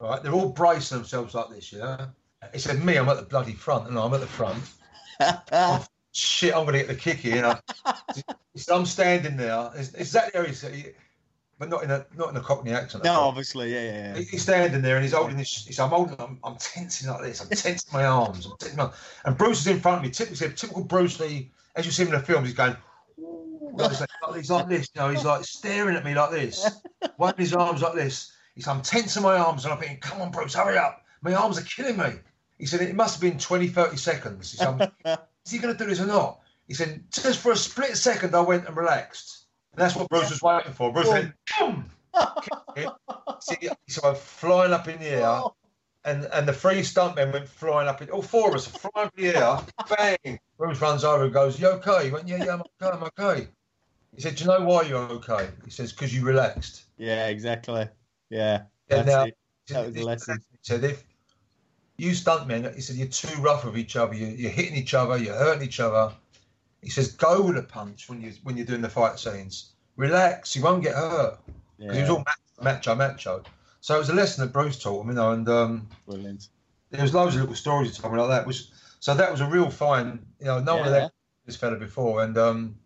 Right? They're all bracing themselves like this, you know? He said, me, I'm at the bloody front. And I'm at the front. Shit, I'm going to get the kick here. You know? he said, I'm standing there. It's exactly how he said, he- but not in a not in a Cockney accent. no, obviously, yeah, yeah. He- He's standing there and he's holding this. He said, "I'm holding. I'm, I'm tensing like this. I'm tensing my arms. I'm tensing my, and Bruce is in front of me. Typical, typical Bruce Lee, as you see him in the films. He's going. "Ooh," like this, like- Oh, he's like this. You know, he's like staring at me like this, wiping his arms like this. He's said, "I'm tensing my arms," and I'm thinking, "Come on, Bruce, hurry up! My arms are killing me." He said, "It must have been 20, 30 seconds." He said, "Is he going to do this or not?" He said, "Just for a split second, I went and relaxed." And that's what Bruce was waiting for. Bruce went, boom. See, so I'm flying up in the air, and and the three stuntmen went flying up. In, all four of us are flying up in the air. Bang! Bruce runs over and goes, "You okay?" He went, "Yeah, yeah, I'm okay. I'm okay." He said, "Do you know why you're okay?" He says, "Because you relaxed." Yeah, exactly. Yeah. That's now, it. That was the lesson. He said, "If you stuntmen," he said, "you're too rough with each other. You, you're hitting each other. You're hurting each other." He says, "Go with a punch when you when you're doing the fight scenes. Relax. You won't get hurt." because he was all macho, macho. So it was a lesson that Bruce taught him, you know, and um, brilliant. there was loads of little stories he told me like that. Which so that was a real fine, you know, no one had this fella before, and um,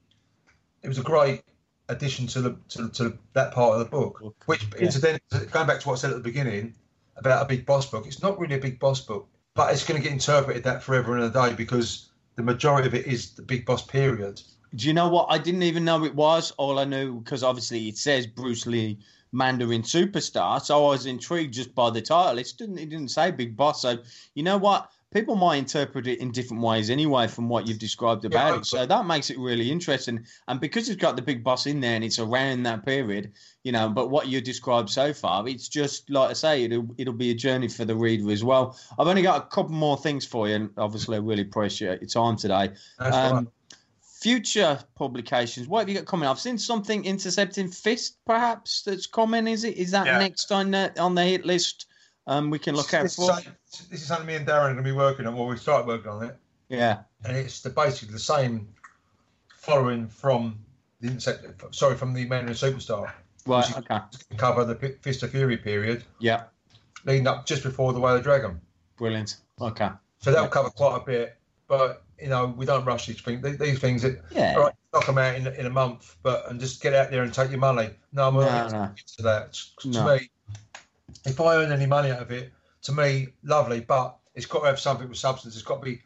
it was a great addition to the to, to that part of the book. Book, Which, yeah. incidentally, going back to what I said at the beginning about a big boss book, it's not really a big boss book, but it's going to get interpreted that forever and a day because the majority of it is the big boss period. Do you know what? I didn't even know it was. All I knew because obviously it says Bruce Lee Mandarin Superstar, so I was intrigued just by the title. It didn't. It didn't say Big Boss. So you know what? People might interpret it in different ways anyway from what you've described about Yeah, it. So that makes it really interesting. And because it's got the big boss in there and it's around that period, you know. But what you described so far, it's just like I say, it'll it'll be a journey for the reader as well. I've only got a couple more things for you, and obviously I really appreciate your time today. Um, future publications, what have you got coming? I've seen something intercepting fist, perhaps that's coming. Is it? Is that Yeah. next on the on the hit list? Um, we can look out this, for. is, this is something me and Darren are going to be working on. Well, we started working on it. Yeah, and it's the, basically the same following from the insect, sorry, from the Mandarin Superstar. right. Okay. Cover the Fist of Fury period, Yeah, leading up just before the Way of the Dragon. brilliant. Okay. So that'll Yeah. cover quite a bit. But you know, we don't rush these things. These, things, that, Yeah. all right, knock them out in, in a month, but and just get out there and take your money. No, I'm not no. to that. To No. me, if I earn any money out of it, to me, lovely. But it's got to have something with substance. It's got to be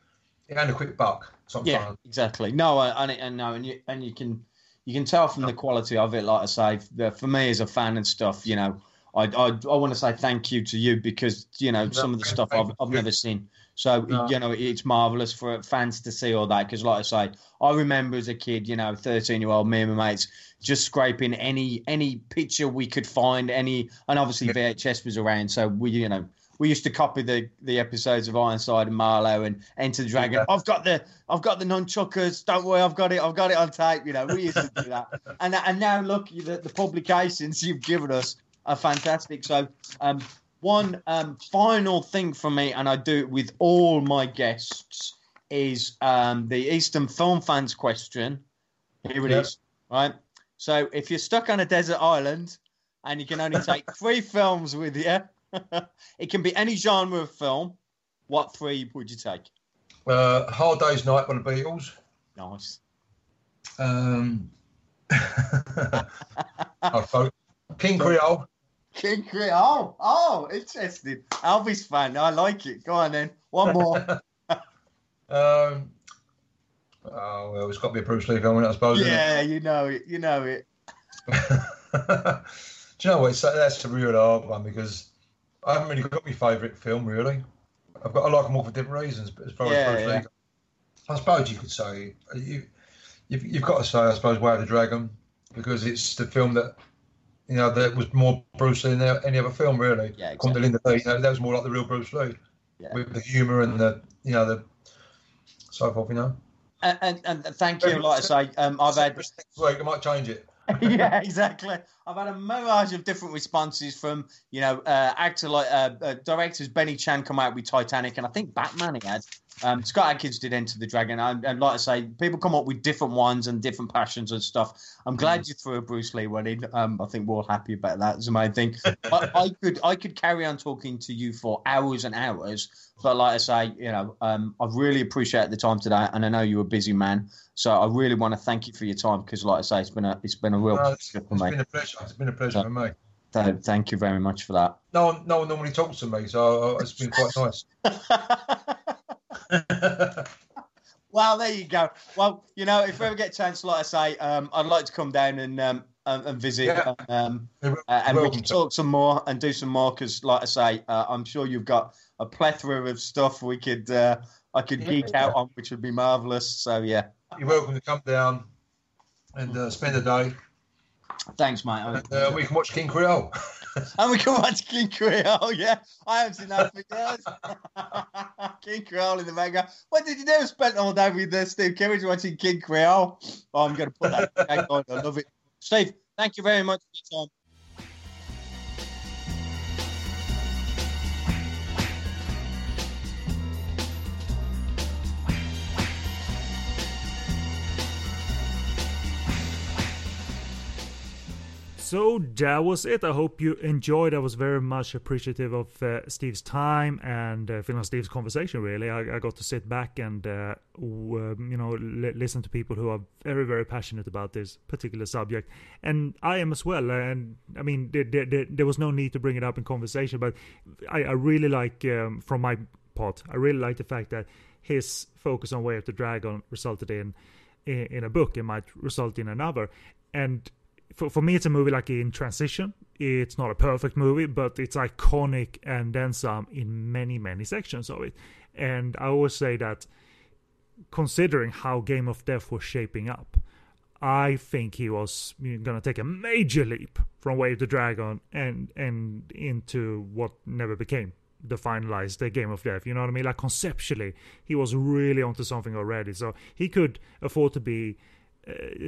and a quick buck. Yeah, Sometimes. exactly. No, and and no, and you and you can you can tell from the quality of it. Like I say, the- for me as a fan and stuff, you know, I I, I want to say thank you to you because you know some of the stuff I've I've never seen. So No. you know, it's marvelous for fans to see all that because, like I say, I remember as a kid, you know, thirteen year old me and my mates just scraping any any picture we could find, any, and obviously VHS was around, so we you know. We used to copy the, the episodes of Ironside and Marlowe and Enter the Dragon. I've got the I've got the nunchuckers. Don't worry, I've got it. I've got it on tape. You know, we used to do that. And and now look, the, the publications you've given us are fantastic. So, um, one um, final thing for me, and I do it with all my guests, is um, the Eastern film fans question. Here it is, Yep. right? So, if you're stuck on a desert island and you can only take three films with you, it can be any genre of film. What three would you take? Uh, Hard Day's Night by the Beatles. Nice. Um, thought King Creole. King Creole. Oh, oh, interesting. Elvis fan. I like it. Go on then. One more. Um, oh well, it's got to be a Bruce Lee film, I suppose. yeah, you know it. You know it. Do you know what? It's, that's a real hard one because I haven't really got my favourite film really. I've got I like them all for different reasons, but as far Yeah, as Bruce yeah. Lee, I suppose you could say you, you've, you've got to say I suppose Way of the Dragon because it's the film that you know that was more Bruce Lee than any other film really. Yeah, According to Linda Lee, you know, that was more like the real Bruce Lee Yeah. with the humour and the you know the so forth. You know. And, and, and thank you. Like I say, um, I've had Next week I might change it. yeah, exactly. I've had a mirage of different responses from you know uh, actor like uh, uh, directors Benny Chan come out with Titanic, and I think Batman he had. Um, Scott Adkins did Enter the Dragon, and, and like I say, people come up with different ones and different passions and stuff. I'm glad you threw a Bruce Lee one in. Um, I think we're all happy about that. It's the main thing. I, I could I could carry on talking to you for hours and hours, but like I say, you know, um, I really appreciate the time today, and I know you're a busy man, so I really want to thank you for your time because, like I say, it's been a it's been a real No, it's, pleasure for it's me. been a pleasure. It's been a pleasure for me. So thank you very much for that. No one, no one normally talks to me, so uh, it's been quite nice. well, there you go. Well, you know, if we ever get a chance, like I say, um, I'd like to come down and um, and, and visit, Yeah. um, uh, and we can talk some more and do some more because, like I say, uh, I'm sure you've got a plethora of stuff we could uh, I could Yeah. geek out on, which would be marvelous. So yeah, You're welcome to come down and uh, spend a day, thanks, mate. and uh, we can watch King Creole. And we can watch King Creole. Yeah, I haven't seen that for years. King Creole in the manga. What did you do? Spent all day with uh, Steve Kerridge watching King Creole. Oh, I'm going to put that back on. I love it. Steve, thank you very much for your time. So that was it. I hope you enjoyed. I was very much appreciative of uh, Steve's time and uh, Phil and Steve's conversation. Really, I, I got to sit back and uh, w- um, you know li- listen to people who are very very passionate about this particular subject, and I am as well. And I mean, there, there, there, there was no need to bring it up in conversation, but I, I really like um, from my part, I really like the fact that his focus on Way of the Dragon resulted in in, in a book. It might result in another, and for, for me it's a movie like in transition. It's not a perfect movie but it's iconic and then some in many many sections of it. And i always say that considering how game of death was shaping up i think he was gonna take a major leap from Way of the Dragon and and into what never became the finalized the game of death you know what i mean? Like conceptually he was really onto something already. So he could afford to be uh,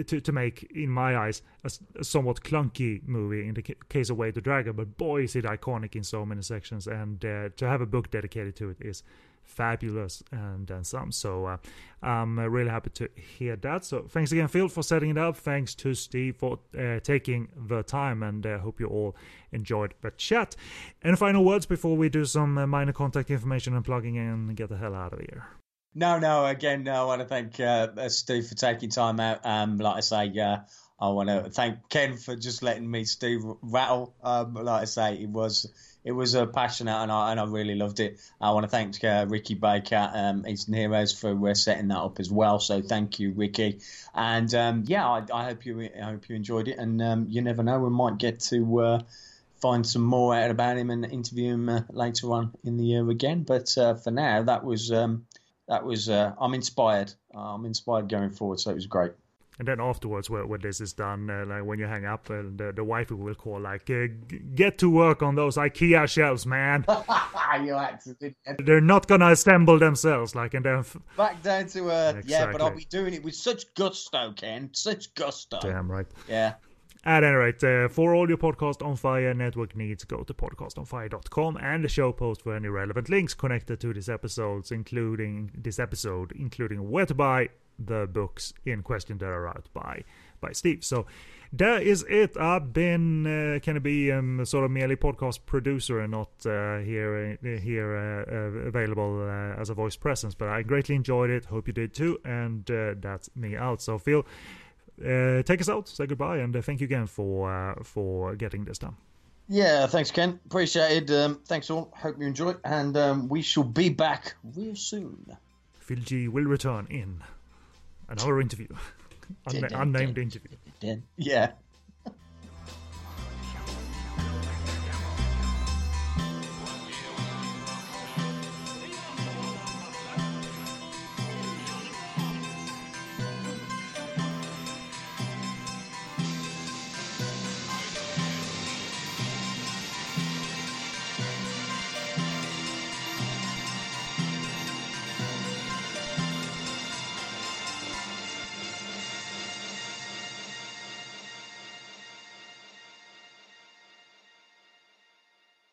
to to make, in my eyes, a somewhat clunky movie in the case of Way to Dragon. But boy, is it iconic in so many sections, and uh, to have a book dedicated to it is fabulous and then some. So uh, I'm uh, really happy to hear that. So thanks again, Phil, for setting it up. Thanks to Steve for uh, taking the time, and uh, hope you all enjoyed the chat. Any final words before we do some minor contact information and plugging in and get the hell out of here? No, no. Again, I want to thank uh, Steve for taking time out. Um, like I say, uh, I want to thank Ken for just letting me Steve rattle. Um, like I say, it was it was a passionate and I and I really loved it. I want to thank uh, Ricky Baker, um, Eastern Heroes, for uh, setting that up as well. So thank you, Ricky. And um, yeah, I, I hope you I hope you enjoyed it. And um, you never know, we might get to. Uh, Find some more out about him and interview him uh, later on in the year again. But uh, for now, that was um, that was uh, I'm inspired. Uh, I'm inspired going forward, so it was great. And then afterwards, when, when this is done, uh, like when you hang up, and the, the wife will call, like, uh, g- get to work on those IKEA shelves, man. you? They're not gonna assemble themselves, like, and then, f- back down to earth. Yeah, but I'll be doing it with such gusto, Ken. Such gusto. damn right. Yeah. At any rate, uh, for all your Podcast on Fire network needs, go to podcastonfire.com and the show post for any relevant links connected to this episodes, including this episode, including where to buy the books in question that are out by by Steve. So that is it. I've been uh, Kenny B, um, sort of merely podcast producer and not uh, here uh, here uh, uh, available uh, as a voice presence. But I greatly enjoyed it. Hope you did too. And that's me out. So Phil, uh, take us out. Say goodbye, and uh, thank you again for uh, for getting this done. Yeah, thanks, Ken. Appreciated. Um, thanks all. Hope you enjoy, and um, we shall be back real soon. Phil G will return in another interview, Unna- unnamed interview. Yeah.